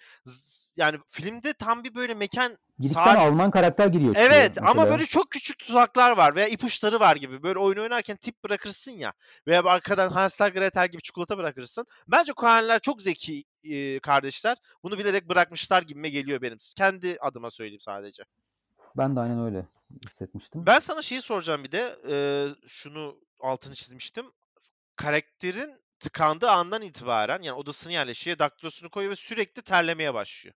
yani filmde tam bir böyle mekan Girişten saat Alman karakter giriyor. Evet ama mesela. böyle çok küçük tuzaklar var veya ipuçları var gibi. Böyle oyun oynarken tip bırakırsın ya veya arkadan Hansel Gretel gibi çikolata bırakırsın. Bence Coen'ler çok zeki e, kardeşler. Bunu bilerek bırakmışlar gibime geliyor benim. Kendi adıma söyleyeyim sadece. Ben de aynen öyle hissetmiştim. Ben sana şeyi soracağım bir de. e, şunu altını çizmiştim. Karakterin tıkandığı andan itibaren yani odasını yerleşiyor, daktilosunu koyuyor ve sürekli terlemeye başlıyor.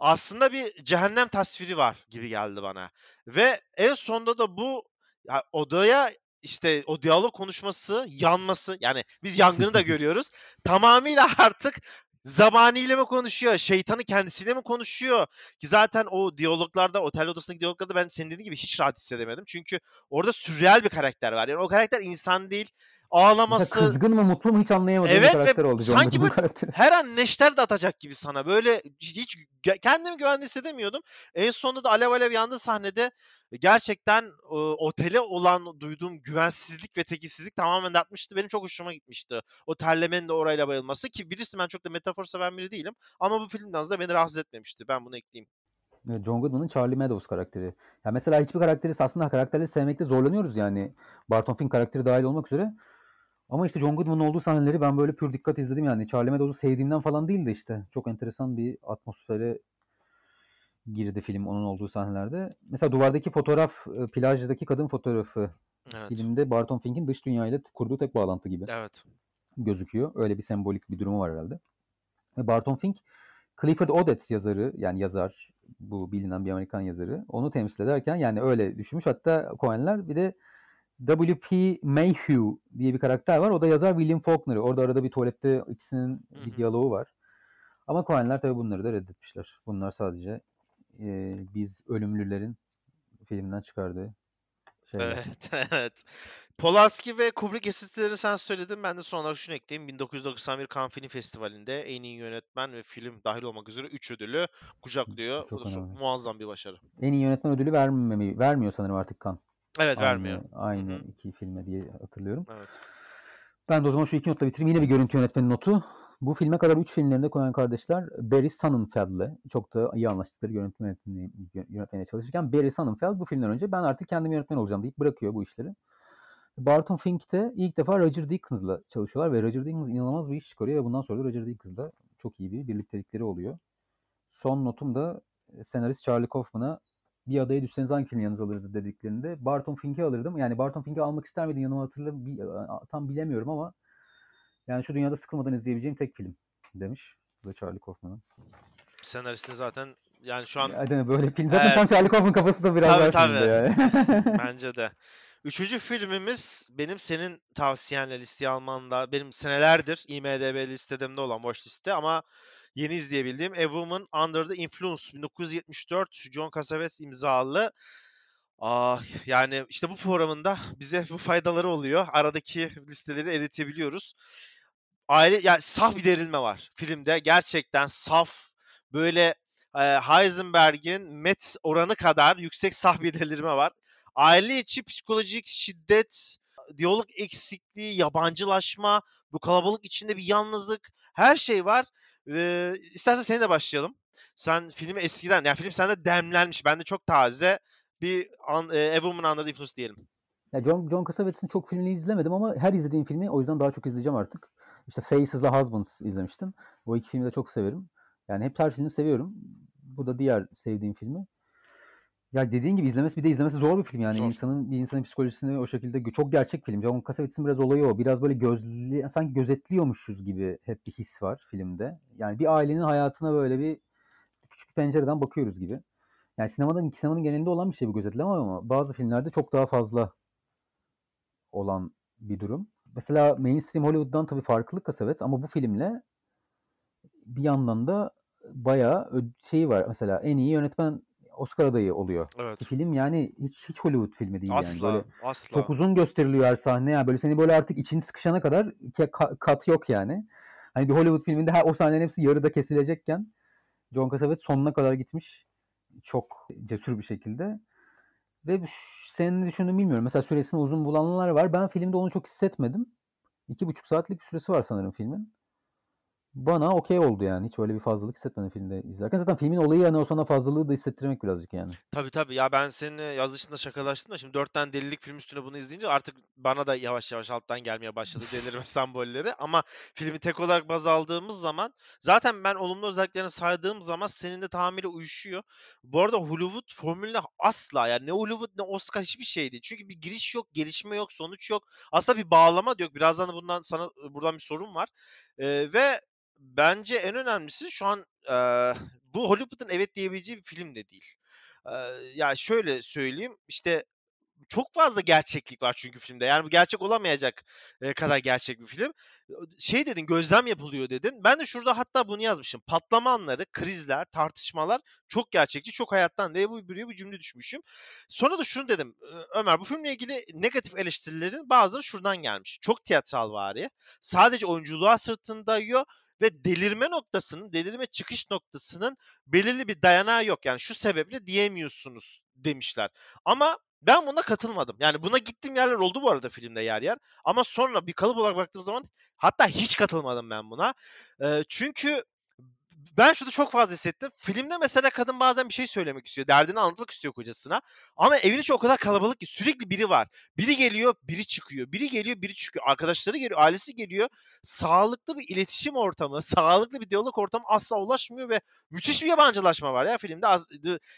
Aslında bir cehennem tasviri var gibi geldi bana. Ve en sonunda da bu ya odaya işte o diyalog konuşması, yanması yani biz yangını da görüyoruz. Tamamıyla artık zabaniyle mi konuşuyor, şeytanı kendisiyle mi konuşuyor? Ki zaten o diyaloglarda, otel odasındaki diyaloglarda ben senin dediğin gibi hiç rahat hissedemedim. Çünkü orada sürreal bir karakter var. Yani o karakter insan değil. Ağlaması Mesela kızgın mı mutlu mu hiç anlayamadığım Evet bir karakter oldu John sanki böyle her an neşter de atacak gibi sana. Böyle hiç kendimi güvende hissedemiyordum. En sonunda da alev alev yandığı sahnede gerçekten e, otele olan duyduğum güvensizlik ve tekisizlik tamamen artmıştı. Benim çok hoşuma gitmişti. O terlemenin de orayla bayılması ki birisi ben çok da metafor seven biri değilim. Ama bu filmden de beni rahatsız etmemişti. Ben bunu ekleyeyim. John Goodman'ın Charlie Meadows karakteri. Ya mesela hiçbir karakteri aslında karakterleri sevmekte zorlanıyoruz yani. Barton Fink karakteri dahil olmak üzere. Ama işte John Goodman'ın olduğu sahneleri ben böyle pür dikkat izledim yani. Charlie Meadows'u sevdiğimden falan değil de işte. Çok enteresan bir atmosfere girdi film onun olduğu sahnelerde. Mesela duvardaki fotoğraf, e, plajdaki kadın fotoğrafı Evet. filmde Barton Fink'in dış dünyayla kurduğu tek bağlantı gibi Evet. gözüküyor. Öyle bir sembolik bir durumu var herhalde. Ve Barton Fink Clifford Odets yazarı yani yazar bu bilinen bir Amerikan yazarı onu temsil ederken yani öyle düşünmüş. Hatta Coen'ler bir de W.P. Mayhew diye bir karakter var. O da yazar William Faulkner'ı. Orada arada bir tuvalette ikisinin Hı bir diyaloğu var. Ama Coen'ler tabii bunları da reddetmişler. Bunlar sadece e, biz ölümlülerin filmden çıkardığı şeyler. Evet, evet. Polanski ve Kubrick esintileri sen söyledin. Ben de son olarak şunu ekleyeyim. 1991 Cannes Film Festivali'nde en iyi yönetmen ve film dahil olmak üzere 3 ödülü kucaklıyor. Bu Çok da çok muazzam bir başarı. En iyi yönetmen ödülü vermemi, vermiyor sanırım artık Kan. Evet Aynı, vermiyor. aynı Hı hı. iki filme diye hatırlıyorum. Evet. Ben de o zaman şu iki notla bitireyim. Yine bir görüntü yönetmeni notu. Bu filme kadar üç filmlerinde koyan kardeşler Barry Sonnenfeld'le çok da iyi anlaştıkları yönetmen yönetmeni, yönetmeniyle çalışırken Barry Sonnenfeld bu filmden önce ben artık kendim yönetmen olacağım deyip bırakıyor bu işleri. Barton Fink de ilk defa Roger Deakens'la çalışıyorlar ve Roger Deakins inanılmaz bir iş çıkarıyor ve bundan sonra da Roger Deakens'la çok iyi bir birliktelikleri oluyor. Son notum da senarist Charlie Kaufman'a bir adaya düşseniz hangi filmi yanınıza alırdı dediklerinde Barton Fink'i alırdım. Yani Barton Fink'i almak ister miydin yanıma hatırla bi- tam bilemiyorum ama yani şu dünyada sıkılmadan izleyebileceğim tek film demiş. Bu da Charlie Kaufman'ın. Senaristin zaten yani şu an Ya, değil mi? böyle film. Zaten Evet. tam Charlie Kaufman kafası da biraz tabii tabii. yani. Bence de. Üçüncü filmimiz benim senin tavsiyenle listeye almanda benim senelerdir IMDB listedemde olan boş liste ama yeni izleyebildiğim A Woman Under the Influence 1974 John Cassavetes imzalı Ah yani işte bu programında bize bu faydaları oluyor. Aradaki listeleri eritebiliyoruz. Aile yani saf bir derinme var filmde. Gerçekten saf böyle e, Heisenberg'in met oranı kadar yüksek saf bir delirme var. Aile içi psikolojik şiddet, diyalog eksikliği, yabancılaşma, bu kalabalık içinde bir yalnızlık, her şey var. Ee, istersen seninle de başlayalım. Sen filmi eskiden, yani film sende demlenmiş, bende çok taze bir an, e, A Woman Under the Influence diyelim. Ya John, John Cassavetes'in çok filmini izlemedim ama her izlediğim filmi o yüzden daha çok izleyeceğim artık. İşte Faces'la Husbands izlemiştim. O iki filmi de çok severim. Yani hep her filmini seviyorum. Bu da diğer sevdiğim filmi. Ya dediğin gibi izlemesi bir de izlemesi zor bir film yani. Zor. insanın bir insanın psikolojisini o şekilde çok gerçek film. John Cassavetes'in biraz olayı o. Biraz böyle gözli sanki gözetliyormuşuz gibi hep bir his var filmde. Yani bir ailenin hayatına böyle bir küçük bir pencereden bakıyoruz gibi. Yani sinemanın sinemanın genelinde olan bir şey bu gözetleme ama bazı filmlerde çok daha fazla olan bir durum. Mesela mainstream Hollywood'dan tabii farklı Cassavetes ama bu filmle bir yandan da bayağı şeyi var. Mesela en iyi yönetmen Oscar adayı oluyor. Evet. Bu film yani hiç hiç Hollywood filmi değil yani. Asla, Böyle asla. çok uzun gösteriliyor her sahne. Yani böyle seni böyle artık için sıkışana kadar kat yok yani. Hani bir Hollywood filminde her, o sahnelerin hepsi yarıda kesilecekken John Cassavetes sonuna kadar gitmiş. Çok cesur bir şekilde. Ve senin ne düşündüğünü bilmiyorum. Mesela süresini uzun bulanlar var. Ben filmde onu çok hissetmedim. İki buçuk saatlik bir süresi var sanırım filmin. Bana okey oldu yani. Hiç öyle bir fazlalık hissetmedim filmde izlerken. Zaten filmin olayı yani o sana fazlalığı da hissettirmek birazcık yani. Tabii tabii ya ben seninle yazışında şakalaştım da şimdi dört tane delilik film üstüne bunu izleyince artık bana da yavaş yavaş alttan gelmeye başladı delirme sembolleri ama filmi tek olarak baz aldığımız zaman zaten ben olumlu özelliklerini saydığım zaman senin de tamamıyla uyuşuyor. Bu arada Hollywood formülüne asla yani ne Hollywood ne Oscar hiçbir şey değil. Çünkü bir giriş yok, gelişme yok, sonuç yok. Aslında bir bağlama da yok. Birazdan da bundan sana buradan bir sorun var. Ee, ve bence en önemlisi şu an eee, bu Hollywood'un evet diyebileceği bir film de değil. Eee, ya şöyle söyleyeyim işte çok fazla gerçeklik var çünkü filmde. Yani bu gerçek olamayacak e, kadar gerçek bir film. Şey dedin gözlem yapılıyor dedin. Ben de şurada hatta bunu yazmışım. Patlama anları, krizler, tartışmalar çok gerçekçi, çok hayattan diye bu bir, bir cümle düşmüşüm. Sonra da şunu dedim. Ömer bu filmle ilgili negatif eleştirilerin bazıları şuradan gelmiş. Çok tiyatral vari. Sadece oyunculuğa sırtını dayıyor ve delirme noktasının, delirme çıkış noktasının belirli bir dayanağı yok. Yani şu sebeple diyemiyorsunuz demişler. Ama ben buna katılmadım. Yani buna gittiğim yerler oldu bu arada filmde yer yer. Ama sonra bir kalıp olarak baktığım zaman hatta hiç katılmadım ben buna. E, çünkü ben şunu çok fazla hissettim. Filmde mesela kadın bazen bir şey söylemek istiyor. Derdini anlatmak istiyor kocasına. Ama evin içi o kadar kalabalık ki sürekli biri var. Biri geliyor, biri çıkıyor. Biri geliyor, biri çıkıyor. Arkadaşları geliyor, ailesi geliyor. Sağlıklı bir iletişim ortamı, sağlıklı bir diyalog ortamı asla ulaşmıyor ve müthiş bir yabancılaşma var ya filmde.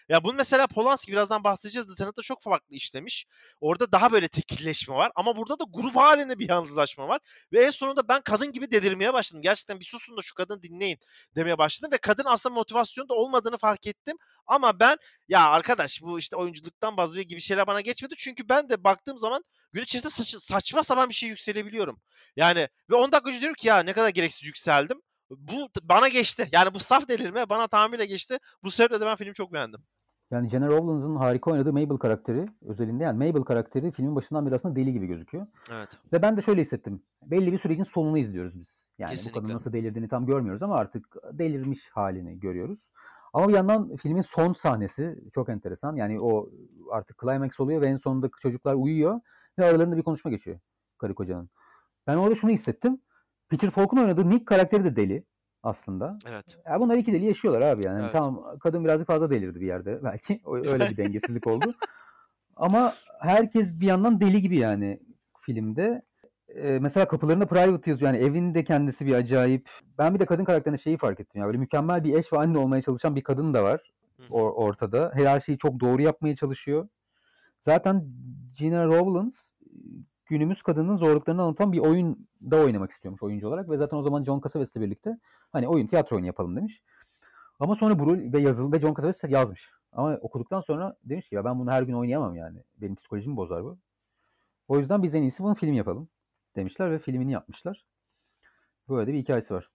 Ya bunu mesela Polanski birazdan bahsedeceğiz. The Tenet'te çok farklı işlemiş. Orada daha böyle tekilleşme var. Ama burada da grup halinde bir yalnızlaşma var. Ve en sonunda ben kadın gibi delirmeye başladım. Gerçekten bir susun da şu kadını dinleyin demeye başladım başladım ve kadın aslında motivasyonda olmadığını fark ettim. Ama ben ya arkadaş bu işte oyunculuktan bazlıyor gibi şeyler bana geçmedi. Çünkü ben de baktığım zaman gün içerisinde saç, saçma sapan bir şey yükselebiliyorum. Yani ve 10 dakika önce diyorum ki ya ne kadar gereksiz yükseldim. Bu bana geçti. Yani bu saf delirme bana tamamıyla geçti. Bu sebeple de ben filmi çok beğendim. Yani Jenna Rowlands'ın harika oynadığı Mabel karakteri özelinde yani Mabel karakteri filmin başından beri aslında deli gibi gözüküyor. Evet. Ve ben de şöyle hissettim. Belli bir sürecin sonunu izliyoruz biz. Yani Kesinlikle. bu kadın nasıl delirdiğini tam görmüyoruz ama artık delirmiş halini görüyoruz. Ama bir yandan filmin son sahnesi çok enteresan. Yani o artık climax oluyor ve en sonunda çocuklar uyuyor ve aralarında bir konuşma geçiyor karı kocanın. Ben orada şunu hissettim. Peter Falk'un oynadığı Nick karakteri de deli aslında. Evet. Ya bunlar iki deli yaşıyorlar abi yani. Evet. Tamam kadın birazcık fazla delirdi bir yerde belki. Öyle bir dengesizlik oldu. Ama herkes bir yandan deli gibi yani filmde. Ee, mesela kapılarında private yazıyor. Yani evinde kendisi bir acayip. Ben bir de kadın karakterinde şeyi fark ettim. Ya böyle mükemmel bir eş ve anne olmaya çalışan bir kadın da var or- ortada. Her şeyi çok doğru yapmaya çalışıyor. Zaten Gina Rowlands günümüz kadının zorluklarını anlatan bir oyunda oynamak istiyormuş oyuncu olarak ve zaten o zaman John Cassavetes birlikte hani oyun tiyatro oyunu yapalım demiş. Ama sonra Brul ve yazılı ve John Cassavetes yazmış. Ama okuduktan sonra demiş ki ya ben bunu her gün oynayamam yani. Benim psikolojimi bozar bu. O yüzden biz en iyisi bunu film yapalım demişler ve filmini yapmışlar. Böyle de bir hikayesi var.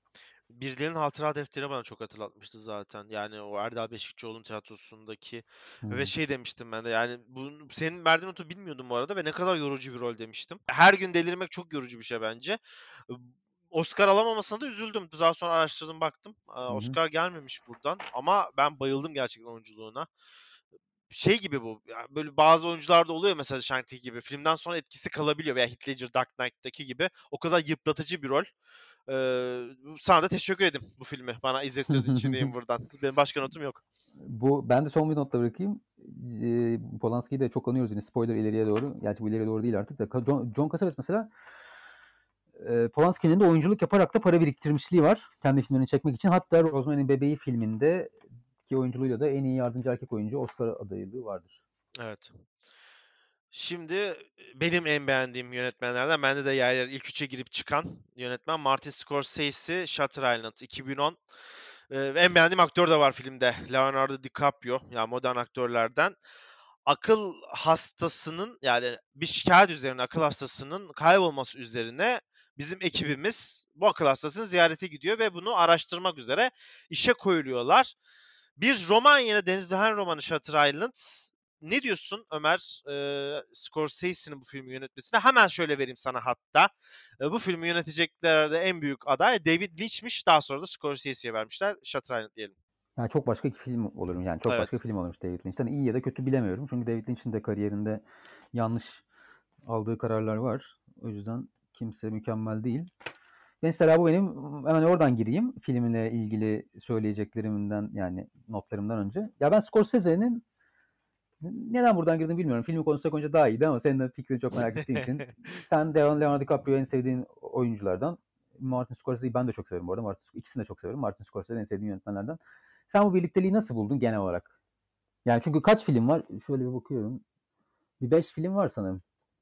Birilerinin hatıra defteri bana çok hatırlatmıştı zaten. Yani o Erdal Beşikçioğlu'nun tiyatrosundaki Hmm. ve şey demiştim ben de yani bu senin verdiğin notu bilmiyordum bu arada ve ne kadar yorucu bir rol demiştim. Her gün delirmek çok yorucu bir şey bence. Oscar alamamasına da üzüldüm. Daha sonra araştırdım baktım. Ee. Oscar gelmemiş buradan ama ben bayıldım gerçekten oyunculuğuna. Şey gibi bu. yani böyle bazı oyuncularda oluyor mesela Shang-Chi gibi. Filmden sonra etkisi kalabiliyor veya Heath Ledger Dark Knight'taki gibi. O kadar yıpratıcı bir rol. Ee, sana da teşekkür ederim bu filmi. Bana izlettirdiğin için diyeyim buradan. Benim başka notum yok. Bu ben de son bir notla bırakayım. Ee, Polanski'yi de çok anıyoruz yine spoiler ileriye doğru. Gerçi bu ileriye doğru değil artık da. John, John Cassavetes mesela e, Polanski'nin de oyunculuk yaparak da para biriktirmişliği var. Kendi filmlerini çekmek için. Hatta Rosemary'nin Bebeği filminde ki oyunculuğuyla da en iyi yardımcı erkek oyuncu Oscar adaylığı vardır. Evet. Şimdi benim en beğendiğim yönetmenlerden bende de yer yer ilk üçe girip çıkan yönetmen Martin Scorsese, Shutter Island 2010. Ee, en beğendiğim aktör de var filmde. Leonardo DiCaprio. Yani modern aktörlerden. Akıl hastasının yani bir şikayet üzerine akıl hastasının kaybolması üzerine bizim ekibimiz bu akıl hastasını ziyarete gidiyor ve bunu araştırmak üzere işe koyuluyorlar. Bir roman yine Deniz Dühen romanı Shutter Island. Ne diyorsun Ömer e, Scorsese'nin bu filmi yönetmesine? Hemen şöyle vereyim sana hatta. E, bu filmi yöneteceklerde en büyük aday David Lynch'miş. Daha sonra da Scorsese'ye vermişler. Shutter Island diyelim. Yani çok başka iki film olur. Yani çok Evet. başka film olmuş David Lynch'ten. İyi ya da kötü bilemiyorum. Çünkü David Lynch'in de kariyerinde yanlış aldığı kararlar var. O yüzden kimse mükemmel değil. Mesela bu benim hemen oradan gireyim. Filmle ilgili söyleyeceklerimden yani notlarımdan önce. Ya ben Scorsese'nin neden buradan girdim bilmiyorum. Filmi konuşsak önce daha iyiydi ama senin de fikrini çok merak ettiğim için. Sen Leonardo Leonardo DiCaprio en sevdiğin oyunculardan. Martin Scorsese'yi ben de çok severim bu arada. Martin, ikisini de çok severim. Martin Scorsese en sevdiğim yönetmenlerden. Sen bu birlikteliği nasıl buldun genel olarak? Yani çünkü kaç film var? Şöyle bir bakıyorum. Bir beş film var sanırım.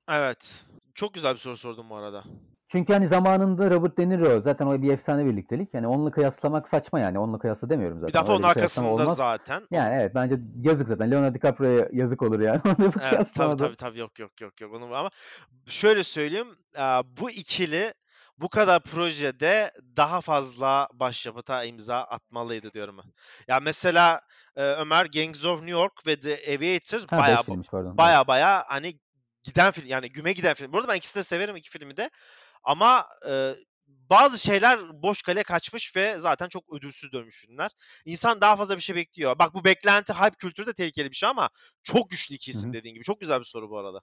Evet. Çok güzel bir soru sordum bu arada. Çünkü hani zamanında Robert De Niro zaten o bir efsane birliktelik. Yani onunla kıyaslamak saçma yani. Onunla kıyasla demiyorum zaten. Bir defa onun arkasında olmaz. zaten. Yani evet bence yazık zaten. Leonardo DiCaprio'ya yazık olur yani. Onu Evet, tabii tabii tabii yok yok yok yok onu ama şöyle söyleyeyim bu ikili bu kadar projede daha fazla başyapıta imza atmalıydı diyorum ben. Ya mesela Ömer Gangs of New York ve The Aviator baya baya baya hani giden film yani güme giden film. Bu arada ben ikisini de severim iki filmi de. Ama e, bazı şeyler boş kale kaçmış ve zaten çok ödülsüz dönmüş filmler. İnsan daha fazla bir şey bekliyor. Bak bu beklenti hype kültürü de tehlikeli bir şey ama çok güçlü iki isim hı. dediğin gibi. Çok güzel bir soru bu arada.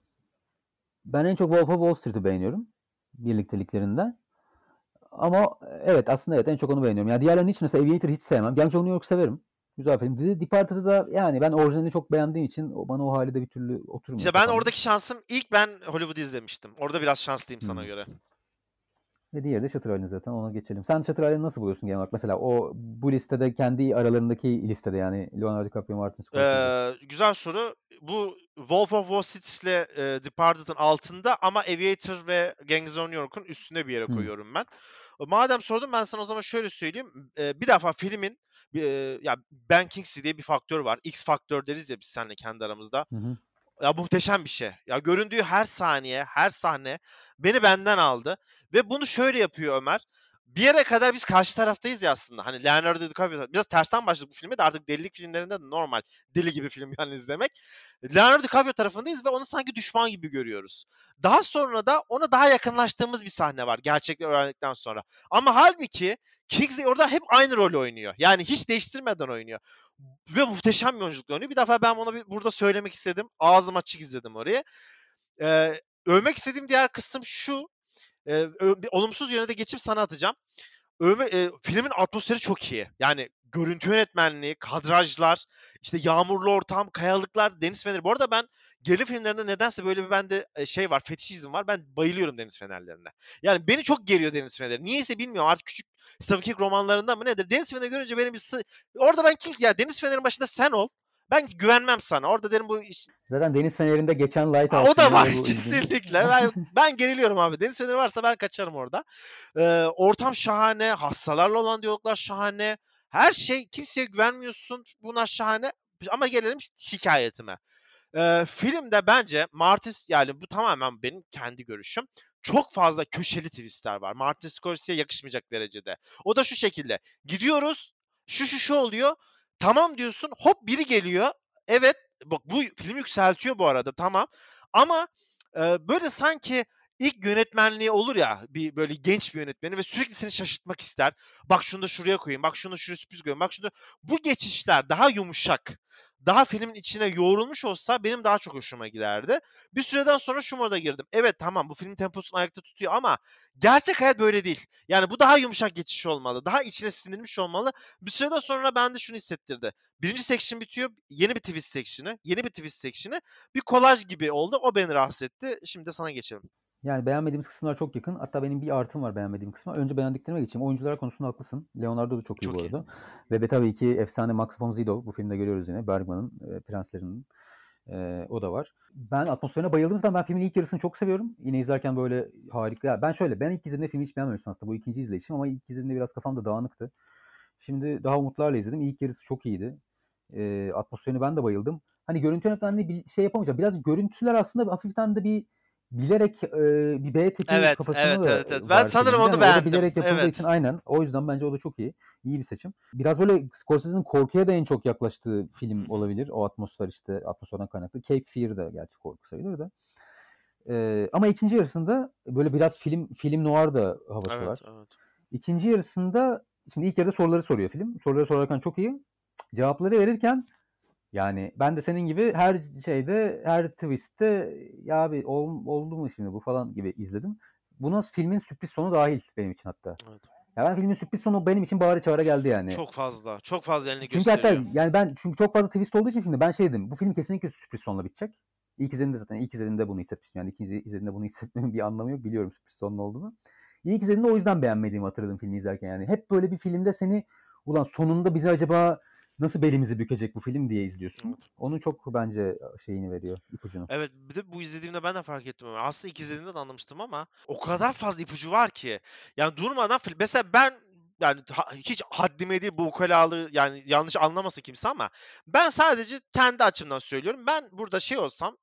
Ben en çok Wolf of Wall Street'i beğeniyorum. Birlikteliklerinden. Ama evet aslında evet en çok onu beğeniyorum. Ya diğerlerini hiç mesela Aviator'ı hiç sevmem. Gangs of New York severim. Güzel film. The Departed'ı da yani ben orijinalini çok beğendiğim için bana o hali de bir türlü oturmuyor. İşte ben oradaki şansım ilk ben Hollywood izlemiştim. Orada biraz şanslıyım sana Hmm. göre. Ve diğeri de Shutter Island zaten ona geçelim. Sen Shutter Island'ı nasıl buluyorsun genel olarak? Mesela o bu listede kendi aralarındaki listede yani Leonardo DiCaprio, Martin Scorsese. Ee, güzel soru. Bu Wolf of Wall Street ile e, Departed'ın altında ama Aviator ve Gangs of New York'un üstüne bir yere Hmm. koyuyorum ben. Madem sordun ben sana o zaman şöyle söyleyeyim. Ee, bir defa filmin e, ya Ben Kingsley diye bir faktör var. X faktör deriz ya biz seninle kendi aramızda. Hı hı. Ya muhteşem bir şey. Ya göründüğü her saniye, her sahne beni benden aldı. Ve bunu şöyle yapıyor Ömer. Bir yere kadar biz karşı taraftayız ya aslında. Hani Leonardo DiCaprio biraz tersten başladık bu filme de artık delilik filmlerinde de normal deli gibi film yani izlemek. Leonardo DiCaprio tarafındayız ve onu sanki düşman gibi görüyoruz. Daha sonra da ona daha yakınlaştığımız bir sahne var gerçekleri öğrendikten sonra. Ama halbuki Kingsley orada hep aynı rolü oynuyor. Yani hiç değiştirmeden oynuyor. Ve muhteşem bir oyunculukla oynuyor. Bir defa ben onu bir, burada söylemek istedim. Ağzım açık izledim orayı. Ee, övmek istediğim diğer kısım şu. Ee, ö- olumsuz yöne de geçip sana atacağım. Övme, e, filmin atmosferi çok iyi. Yani görüntü yönetmenliği, kadrajlar, işte yağmurlu ortam, kayalıklar, deniz feneri. Bu arada ben gerilim filmlerinde nedense böyle bir bende şey var, fetişizm var. Ben bayılıyorum deniz fenerlerine. Yani beni çok geriyor deniz feneri. Niyeyse bilmiyorum artık küçük Stephen King romanlarında mı nedir? Deniz feneri görünce benim bir sı- Orada ben kimse ya deniz fenerinin başında sen ol. Ben güvenmem sana. Orada derim bu iş, Zaten Deniz Fener'inde geçen Lighthouse o da var kesinlikle. Ben, ben geriliyorum abi. Deniz feneri varsa ben kaçarım orada. Ee, ortam şahane. Hastalarla olan diyaloglar şahane. Her şey kimseye güvenmiyorsun. Bunlar şahane. Ama gelelim şikayetime. Ee, filmde bence Martis yani bu tamamen benim kendi görüşüm. Çok fazla köşeli twistler var. Martin Scorsese'ye yakışmayacak derecede. O da şu şekilde. Gidiyoruz. Şu şu şu oluyor. Tamam diyorsun. Hop biri geliyor. Evet. Bak bu film yükseltiyor bu arada. Tamam. Ama e, böyle sanki ilk yönetmenliği olur ya bir böyle genç bir yönetmeni ve sürekli seni şaşırtmak ister. Bak şunu da şuraya koyayım. Bak şunu da şuraya sürpriz koyayım. Bak şunu da... Bu geçişler daha yumuşak daha filmin içine yoğrulmuş olsa benim daha çok hoşuma giderdi. Bir süreden sonra şu moda girdim. Evet tamam bu film temposunu ayakta tutuyor ama gerçek hayat böyle değil. Yani bu daha yumuşak geçiş olmalı. Daha içine sindirmiş olmalı. Bir süreden sonra bende şunu hissettirdi. Birinci section bitiyor. Yeni bir twist section'ı. Yeni bir twist section'ı. Bir kolaj gibi oldu. O beni rahatsız etti. Şimdi de sana geçelim. Yani beğenmediğimiz kısımlar çok yakın. Hatta benim bir artım var beğenmediğim kısma. Önce beğendiklerime geçeyim. Oyuncular konusunda haklısın. Leonardo da çok iyi Çok bu iyi. arada. Ve de tabii ki efsane Max von Sydow. Bu filmde görüyoruz yine. Bergman'ın e, prenslerinin. E, o da var. Ben atmosferine bayıldım. Zaten ben filmin ilk yarısını çok seviyorum. Yine izlerken böyle harika. Ya ben şöyle ben ilk izlediğimde filmi hiç beğenmemiştim aslında. Bu ikinci izleyişim ama ilk izlediğimde biraz kafamda dağınıktı. Şimdi daha umutlarla izledim. İlk yarısı çok iyiydi. E, atmosferine ben de bayıldım. Hani görüntü yönetmenliği bir şey yapamayacağım. Biraz görüntüler aslında hafiften de bir bilerek e, bir B tipi Evet, kafasında evet, da evet, evet. Ben sanırım onu Hani o da beğendim. bilerek yapıldığı Evet. için aynen. O yüzden bence o da çok iyi. İyi bir seçim. Biraz böyle Scorsese'nin korkuya da en çok yaklaştığı film olabilir. O atmosfer işte atmosferden kaynaklı. Cape Fear da gerçi korku sayılır da. Ee, ama ikinci yarısında böyle biraz film film noir da havası Evet, var. evet. İkinci yarısında şimdi ilk yarıda soruları soruyor film. Soruları sorarken çok iyi. Cevapları verirken yani ben de senin gibi her şeyde her twist'te ya abi ol- oldu mu şimdi bu falan gibi izledim. Buna filmin sürpriz sonu dahil benim için hatta. Evet. Ya ben filmin sürpriz sonu benim için bağırı çağıra geldi yani. Çok fazla. Çok fazla elini Çünkü hatta gösteriyor. yani ben çünkü çok fazla twist olduğu için filmde ben şey dedim. Bu film kesinlikle sürpriz sonla bitecek. İlk izlediğimde zaten ilk izlediğimde bunu hissetmiştim. Yani ikinci izlediğimde bunu hissetmemin bir anlamı yok. Biliyorum sürpriz sonun olduğunu. İlk izlediğimde o yüzden beğenmediğimi hatırladım filmi izlerken yani. Hep böyle bir filmde seni ulan sonunda bizi acaba nasıl belimizi bükecek bu film diye izliyorsun. Evet. Onun çok bence şeyini veriyor, ipucunu. Evet bir de bu izlediğimde ben de fark ettim. Aslında ilk izlediğimde de anlamıştım ama o kadar fazla ipucu var ki. Yani durmadan film. Mesela ben yani hiç haddime değil bu ukalalığı yani yanlış anlamasın kimse ama ben sadece kendi açımdan söylüyorum. Ben burada şey olsam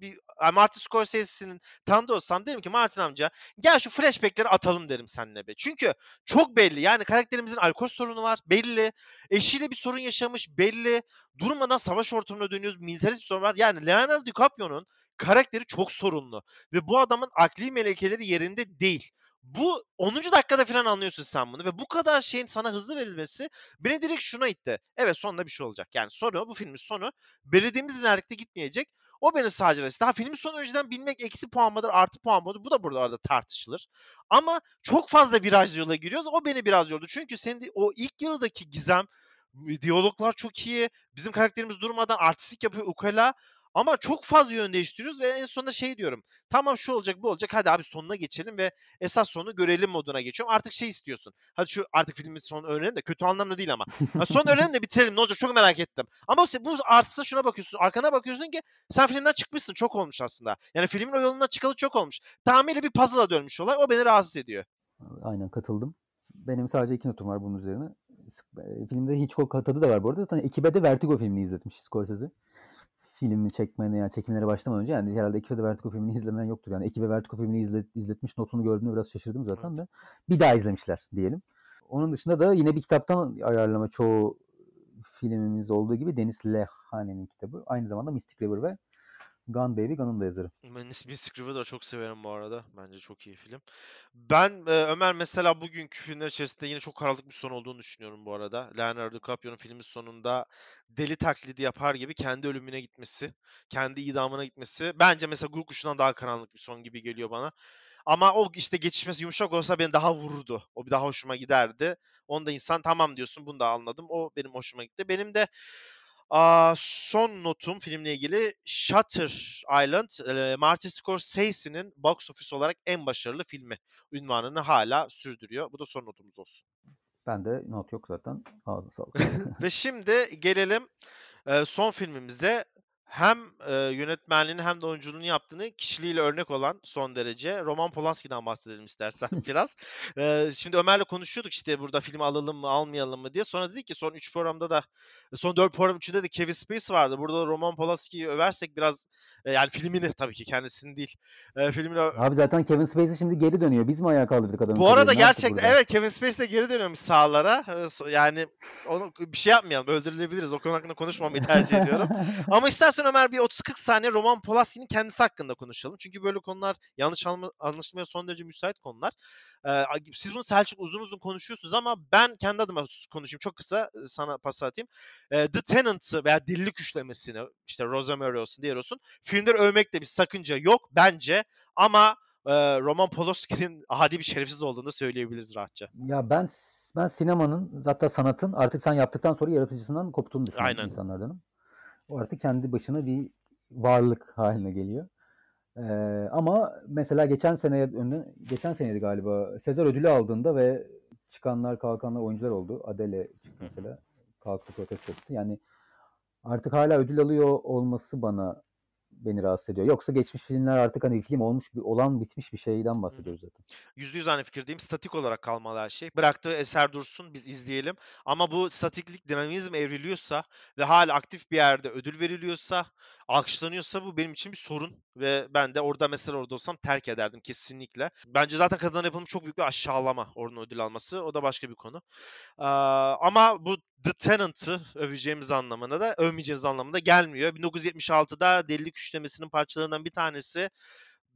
bir Martin Scorsese'nin tanıdığı olsam derim ki Martin amca gel şu flashback'leri atalım derim seninle be. Çünkü çok belli yani karakterimizin alkol sorunu var belli. Eşiyle bir sorun yaşamış belli. Durmadan savaş ortamına dönüyoruz. Militarist bir sorun var. Yani Leonardo DiCaprio'nun karakteri çok sorunlu. Ve bu adamın akli melekeleri yerinde değil. Bu 10. dakikada falan anlıyorsun sen bunu ve bu kadar şeyin sana hızlı verilmesi beni direkt şuna itti. Evet sonunda bir şey olacak. Yani sonu bu filmin sonu belirlediğimiz ilerlikte gitmeyecek. O beni sadece arası. Daha filmin sonu önceden bilmek eksi puan mıdır artı puan mıdır bu da burada arada tartışılır. Ama çok fazla virajlı yola giriyoruz. O beni biraz yordu. Çünkü senin o ilk yarıdaki gizem, diyaloglar çok iyi. Bizim karakterimiz durmadan artistik yapıyor ukala. Ama çok fazla yön değiştiriyoruz ve en sonunda şey diyorum. Tamam şu olacak bu olacak hadi abi sonuna geçelim ve esas sonu görelim moduna geçiyorum. Artık şey istiyorsun. Hadi şu artık filmin sonu öğrenelim de kötü anlamda değil ama. Ha, son öğrenelim de bitirelim ne olacak çok merak ettim. Ama bu artısı şuna bakıyorsun. Arkana bakıyorsun ki sen filmden çıkmışsın çok olmuş aslında. Yani filmin o yolundan çıkalı çok olmuş. Tamamıyla bir puzzle'a dönmüş olay. O beni rahatsız ediyor. Aynen katıldım. Benim sadece iki notum var bunun üzerine. Filmde Hitchcock tadı da var bu arada. Zaten ekibe de Vertigo filmini izletmiş Scorsese. Filmi çekmene yani çekimlere başlamadan önce yani herhalde ekibe de Vertigo filmini izlemeyen yoktur. Yani ekibe Vertigo filmini izle- izletmiş notunu gördüğümde biraz şaşırdım zaten Evet. de. Bir daha izlemişler diyelim. Onun dışında da yine bir kitaptan ayarlama çoğu filmimiz olduğu gibi Deniz Lehane'nin kitabı. Aynı zamanda Mystic River ve Gun Baby Gun'un da yazarı. Ben River'ı da çok severim bu arada. Bence çok iyi film. Ben e, Ömer mesela bugünkü filmler içerisinde yine çok karanlık bir son olduğunu düşünüyorum bu arada. Leonardo DiCaprio'nun filmin sonunda deli taklidi yapar gibi kendi ölümüne gitmesi, kendi idamına gitmesi. Bence mesela Gul Kuşu'ndan daha karanlık bir son gibi geliyor bana. Ama o işte geçişmesi yumuşak olsa beni daha vururdu. O bir daha hoşuma giderdi. Onda insan tamam diyorsun bunu da anladım. O benim hoşuma gitti. Benim de Aa, son notum filmle ilgili Shutter Island, e, Martin Scorsese'nin box office olarak en başarılı filmi ünvanını hala sürdürüyor. Bu da son notumuz olsun. Ben de not yok zaten. Ağzına sağlık. Ve şimdi gelelim e, son filmimize. Hem e, yönetmenliğini hem de oyunculuğunu yaptığını kişiliğiyle örnek olan son derece Roman Polanski'den bahsedelim istersen biraz. E, şimdi Ömer'le konuşuyorduk işte burada filmi alalım mı almayalım mı diye. Sonra dedik ki son 3 programda da son 4 program içinde de Kevin Spacey vardı. Burada da Roman Polanski'yi översek biraz e, yani filmini tabii ki kendisini değil. E, filmini Abi zaten Kevin Spacey şimdi geri dönüyor. Biz mi ayağa kaldırdık adamı? bu arada gerçekten evet Kevin Spacey de geri dönüyormuş sahalara. E, Yani onu bir şey yapmayalım. Öldürülebiliriz. O konu hakkında konuşmamayı tercih ediyorum. Ama istersen Ömer bir 30-40 saniye Roman Polanski'nin kendisi hakkında konuşalım. Çünkü böyle konular yanlış anlaşılmaya son derece müsait konular. Ee, siz bunu Selçuk uzun uzun konuşuyorsunuz ama ben kendi adıma konuşayım. Çok kısa sana pas atayım. Ee, The Tenant'ı veya Delilik Üçlemesi'ni işte Rosemary olsun diğer olsun. Filmleri övmekte bir sakınca yok bence ama e, Roman Polanski'nin adi bir şerefsiz olduğunu söyleyebiliriz rahatça. Ya ben ben sinemanın hatta sanatın artık sen yaptıktan sonra yaratıcısından koptuğunu düşünüyorum Aynen. insanlardanım. O artık kendi başına bir varlık haline geliyor. Ee, ama mesela geçen seneye önüne geçen seneydi galiba Sezar ödülü aldığında ve çıkanlar kalkanlar oyuncular oldu. Adele çıktı mesela. Kalktı protesto etti. Yani artık hala ödül alıyor olması bana beni rahatsız ediyor. Yoksa geçmiş filmler artık hani film olmuş bir olan bitmiş bir şeyden bahsediyoruz zaten. Yüzde yüz aynı fikirdeyim. Statik olarak kalmalı her şey. Bıraktığı eser dursun biz izleyelim. Ama bu statiklik dinamizm evriliyorsa ve hala aktif bir yerde ödül veriliyorsa, alkışlanıyorsa bu benim için bir sorun. Ve ben de orada mesela orada olsam terk ederdim kesinlikle. Bence zaten kadınlara yapılmış çok büyük bir aşağılama oradan ödül alması. O da başka bir konu. Aa, ama bu The Tenant'ı öveceğimiz anlamına da övmeyeceğimiz anlamına gelmiyor. 1976'da Delilik Üçlemesi'nin parçalarından bir tanesi.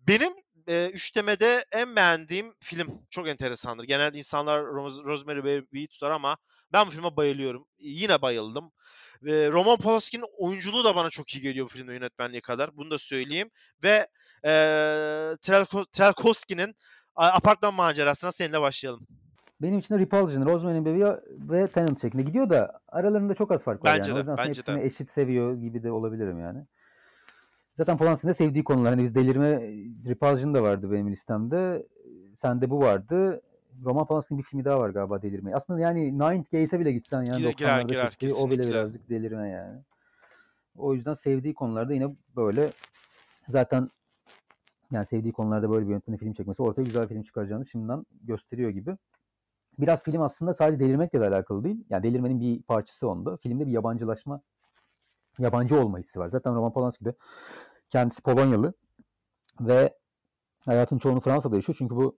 Benim e, üçlemede en beğendiğim film çok enteresandır. Genelde insanlar Ros- Rosemary Baby'yi tutar ama ben bu filme bayılıyorum. Yine bayıldım. Ve Roman Polanski'nin oyunculuğu da bana çok iyi geliyor bu filmde yönetmenliği kadar. Bunu da söyleyeyim. Ve e, Trelko- Trelkovski'nin a- apartman macerasına seninle başlayalım. Benim için de Repulsion, Rosemary'nin Bebeği ve Tenant şeklinde gidiyor da aralarında çok az fark var Bence yani. de, O yüzden bence de. eşit seviyor gibi de olabilirim yani. Zaten Polanski'nin de sevdiği konular. Hani biz delirme Repulsion da vardı benim listemde. Sende bu vardı. Roman Polanski'nin bir filmi daha var galiba delirme. Aslında yani Ninth Gate'e bile gitsen yani Girer, girer, 90'larda girer, çektiği, o bile birazcık delirme yani. O yüzden sevdiği konularda yine böyle zaten yani sevdiği konularda böyle bir yönetmenin film çekmesi ortaya güzel bir film çıkaracağını şimdiden gösteriyor gibi. Biraz film aslında sadece delirmekle de alakalı değil. Yani delirmenin bir parçası onda. Filmde bir yabancılaşma, yabancı olma hissi var. Zaten Roman Polanski de kendisi Polonyalı ve hayatın çoğunu Fransa'da yaşıyor. Çünkü bu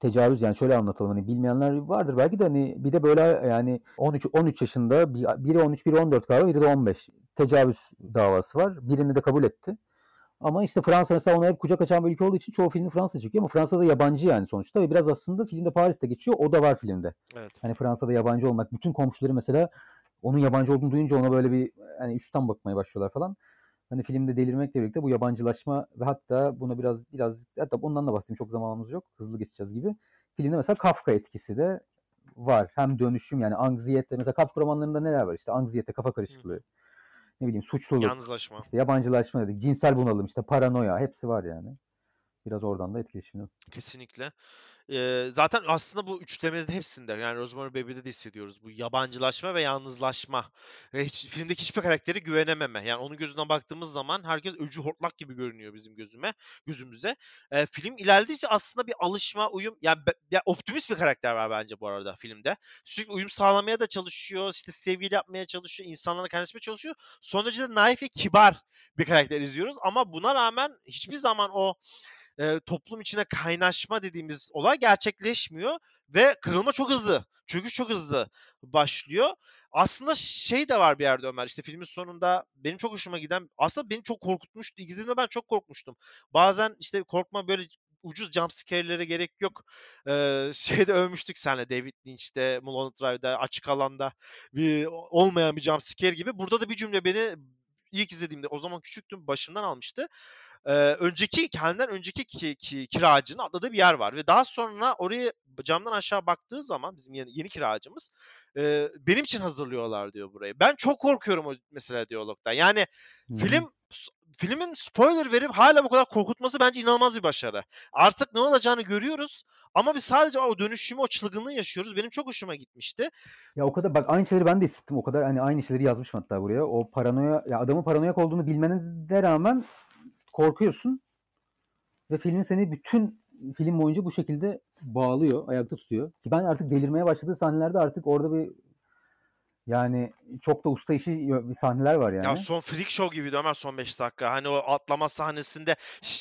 tecavüz yani şöyle anlatalım hani bilmeyenler vardır belki de hani bir de böyle yani 13 13 yaşında bir- biri 13 biri 14 galiba biri de 15 tecavüz davası var. Birini de kabul etti. Ama işte Fransa mesela ona hep kucak açan bir ülke olduğu için çoğu filmi Fransa çekiyor ama Fransa'da yabancı yani sonuçta ve biraz aslında filmde Paris'te geçiyor. O da var filmde. Evet. Hani Fransa'da yabancı olmak bütün komşuları mesela onun yabancı olduğunu duyunca ona böyle bir hani üstten bakmaya başlıyorlar falan. Hani filmde delirmekle birlikte bu yabancılaşma ve hatta buna biraz biraz hatta ondan da bahsedeyim çok zamanımız yok. Hızlı geçeceğiz gibi. Filmde mesela Kafka etkisi de var. Hem dönüşüm yani anksiyete mesela Kafka romanlarında neler var işte anksiyete, kafa karışıklığı. Ne bileyim suçluluk, Yalnızlaşma. işte yabancılaşma dedik, cinsel bunalım, işte paranoya hepsi var yani. Biraz oradan da etkileşimli. Kesinlikle. Eee, zaten aslında bu üçlemelerin hepsinde yani Rosemary Baby'de de hissediyoruz. Bu yabancılaşma ve yalnızlaşma. Ve hiç, filmdeki hiçbir karaktere güvenememe. Yani onun gözünden baktığımız zaman herkes öcü hortlak gibi görünüyor bizim gözüme, gözümüze. Eee, film ilerledikçe aslında bir alışma, uyum. Ya, be- ya optimist bir karakter var bence bu arada filmde. Sürekli uyum sağlamaya da çalışıyor. işte sevgili yapmaya çalışıyor. insanlarla kaynaşmaya çalışıyor. Son derece de naif ve kibar bir karakter izliyoruz. Ama buna rağmen hiçbir zaman o e, toplum içine kaynaşma dediğimiz olay gerçekleşmiyor ve kırılma çok hızlı. Çöküş çok hızlı başlıyor. Aslında şey de var bir yerde Ömer. işte filmin sonunda benim çok hoşuma giden aslında beni çok korkutmuştu. İzlediğimde ben çok korkmuştum. Bazen işte korkma böyle ucuz jump scare'lere gerek yok. Ee, şeyde övmüştük senle David Lynch'te, Mulholland Drive'da, açık alanda bir olmayan bir jump scare gibi. Burada da bir cümle beni ilk izlediğimde o zaman küçüktüm başımdan almıştı. Ee, önceki kendinden önceki ki, ki, kiracının atladığı bir yer var ve daha sonra oraya camdan aşağı baktığı zaman bizim yeni, yeni kiracımız e, benim için hazırlıyorlar diyor burayı. Ben çok korkuyorum o mesela diyalogdan. Yani Hı. film filmin spoiler verip hala bu kadar korkutması bence inanılmaz bir başarı. Artık ne olacağını görüyoruz ama biz sadece o dönüşümü, o çılgınlığı yaşıyoruz. Benim çok hoşuma gitmişti. Ya o kadar bak aynı şeyleri ben de hissettim. O kadar hani aynı şeyleri yazmışım hatta buraya. O paranoya ya adamın paranoyak olduğunu bilmene rağmen korkuyorsun. Ve film seni bütün film boyunca bu şekilde bağlıyor, ayakta tutuyor. Ki ben artık delirmeye başladığı sahnelerde artık orada bir yani çok da usta işi sahneler var yani. Ya son freak show gibiydi Ömer son 5 dakika. Hani o atlama sahnesinde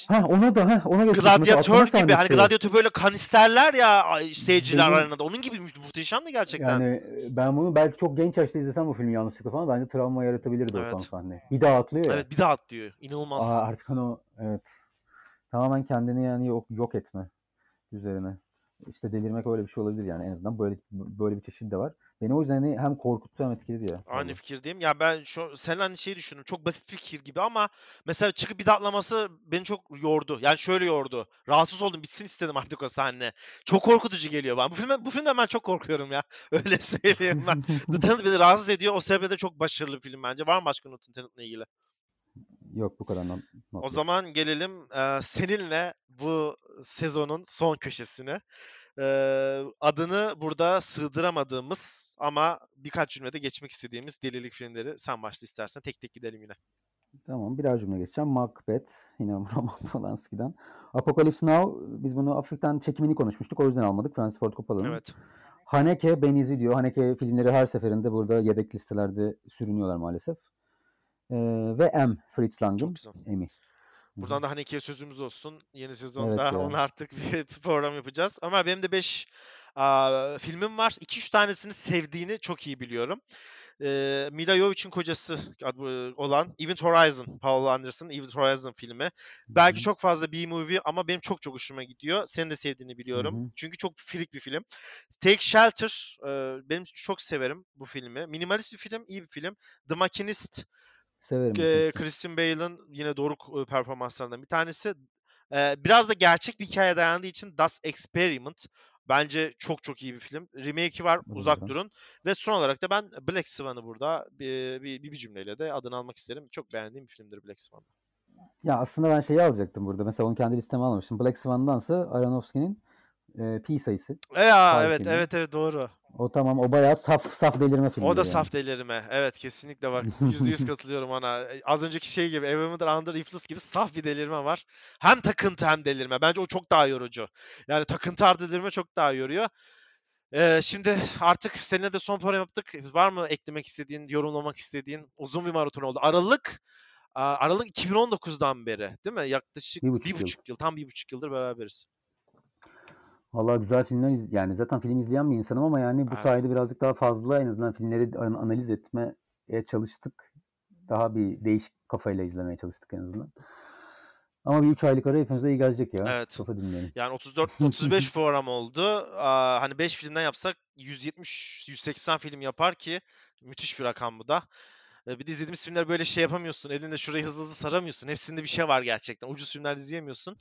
Ha ona da ha ona. Mesela gladyatör gibi hani gladyatör böyle kanisterler ya seyirciler Benim- arenada. Onun gibi mu- muhteşemdi gerçekten. Yani e, ben bunu belki çok genç yaşta izlesem bu filmi yanlışlıkla falan bence travma yaratabilirdi o Evet. son sahne. Bir daha atlıyor ya. Evet bir daha atlıyor. İnanılmaz. Aa, artık onu evet. Tamamen kendini yani yok, yok etme üzerine. İşte delirmek öyle bir şey olabilir yani en azından böyle böyle bir çeşit de var. Beni o yüzden hani hem korkuttu hem etkiledi ya. Aynı vallahi. fikirdeyim. Ya ben şu sen hani şey düşündüm. Çok basit fikir gibi ama mesela çıkıp bir atlaması beni çok yordu. Yani şöyle yordu. Rahatsız oldum. Bitsin istedim artık o sahne. Çok korkutucu geliyor bana. Bu filmden, bu filmden ben çok korkuyorum ya. Öyle söyleyeyim ben. The Tenet beni rahatsız ediyor. O sebeple de çok başarılı bir film bence. Var mı başka notun Tenet'le ilgili? Yok bu kadar not, not O yok. zaman gelelim eee, seninle bu sezonun son köşesine. Eee, adını burada sığdıramadığımız ama birkaç cümlede geçmek istediğimiz delilik filmleri sen başla istersen tek tek gidelim yine. Tamam birer cümle geçeceğim. Macbeth yine Roman Polanski'den. Apocalypse Now biz bunu hafiften çekimini konuşmuştuk. O yüzden almadık. Francis Ford Coppola'nın. Evet. Haneke Ben izliyor. Haneke filmleri her seferinde burada yedek listelerde sürünüyorlar maalesef. Ee, ve M. Fritz Lang'ın. Emmy. Buradan da Haneke'ye sözümüz olsun. Yeni Evet sezonda ya. onu artık bir program yapacağız. Ömer benim de 5 filmim var. 2-3 tanesini sevdiğini çok iyi biliyorum. Ee, Mila Jovovich'in kocası olan Event Horizon, Paul Anderson Event Horizon filmi. Belki Hı hı. çok fazla B-movie ama benim çok çok hoşuma gidiyor. Senin de sevdiğini biliyorum. Hı hı. Çünkü çok freak bir film. Take Shelter, e, benim çok severim bu filmi. Minimalist bir film, iyi bir film. The Machinist, Severim. e. Christian Bale'ın yine doğru e, performanslarından bir tanesi. E, biraz da gerçek bir hikaye dayandığı için Das Experiment bence çok çok iyi bir film. Remake'i var, O da uzak durun. Ve son olarak da ben Black Swan'ı burada bir, bir, bir cümleyle de adını almak isterim. Çok beğendiğim bir filmdir Black Swan. Ya aslında ben şeyi alacaktım burada. Mesela onu kendi listeme almamıştım. Black Swan'dansa Aronofsky'nin e, pi sayısı. E ya evet filmi. evet evet doğru. O tamam o bayağı saf saf delirme filmi. O da saf delirme. Evet kesinlikle bak yüzde yüz katılıyorum ona. E, Az önceki şey gibi Evander Under Influence gibi saf bir delirme var. Hem takıntı hem delirme. Bence o çok daha yorucu. Yani takıntı artı delirme çok daha yoruyor. Ee, şimdi artık seninle de son program yaptık. Var mı eklemek istediğin, yorumlamak istediğin? Uzun bir maraton oldu. Aralık Aralık 2019'dan beri değil mi? Yaklaşık Bir bir buçuk buçuk, yıl. yıl. Tam bir buçuk yıldır beraberiz. Vallahi güzel filmler iz- yani zaten film izleyen bir insanım ama yani bu Evet. sayede birazcık daha fazla en azından filmleri an- analiz etmeye çalıştık. Daha bir değişik kafayla izlemeye çalıştık en azından. Ama bir 3 aylık ara hepimize iyi gelecek ya. Evet. Kafa dinleyelim. Yani 34 35 program oldu. Aa, hani 5 filmden yapsak 170 180 film yapar ki müthiş bir rakam bu da. Ee, Bir de izlediğimiz filmler böyle şey yapamıyorsun. Elinde şurayı hızlı hızlı saramıyorsun. Hepsinde bir şey var gerçekten. Ucuz filmler izleyemiyorsun.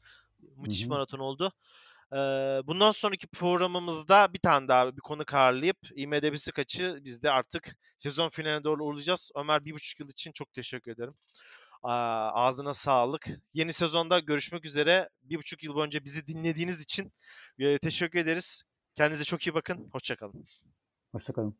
Müthiş bir hı. maraton oldu. Bundan sonraki programımızda bir tane daha bir konu ağırlayıp IMDb'si kaçı biz de artık sezon finaline doğru uğurlayacağız. Ömer bir buçuk yıl için çok teşekkür ederim. Ağzına sağlık. Yeni sezonda görüşmek üzere. Bir buçuk yıl boyunca bizi dinlediğiniz için teşekkür ederiz. Kendinize çok iyi bakın. Hoşçakalın. Hoşçakalın.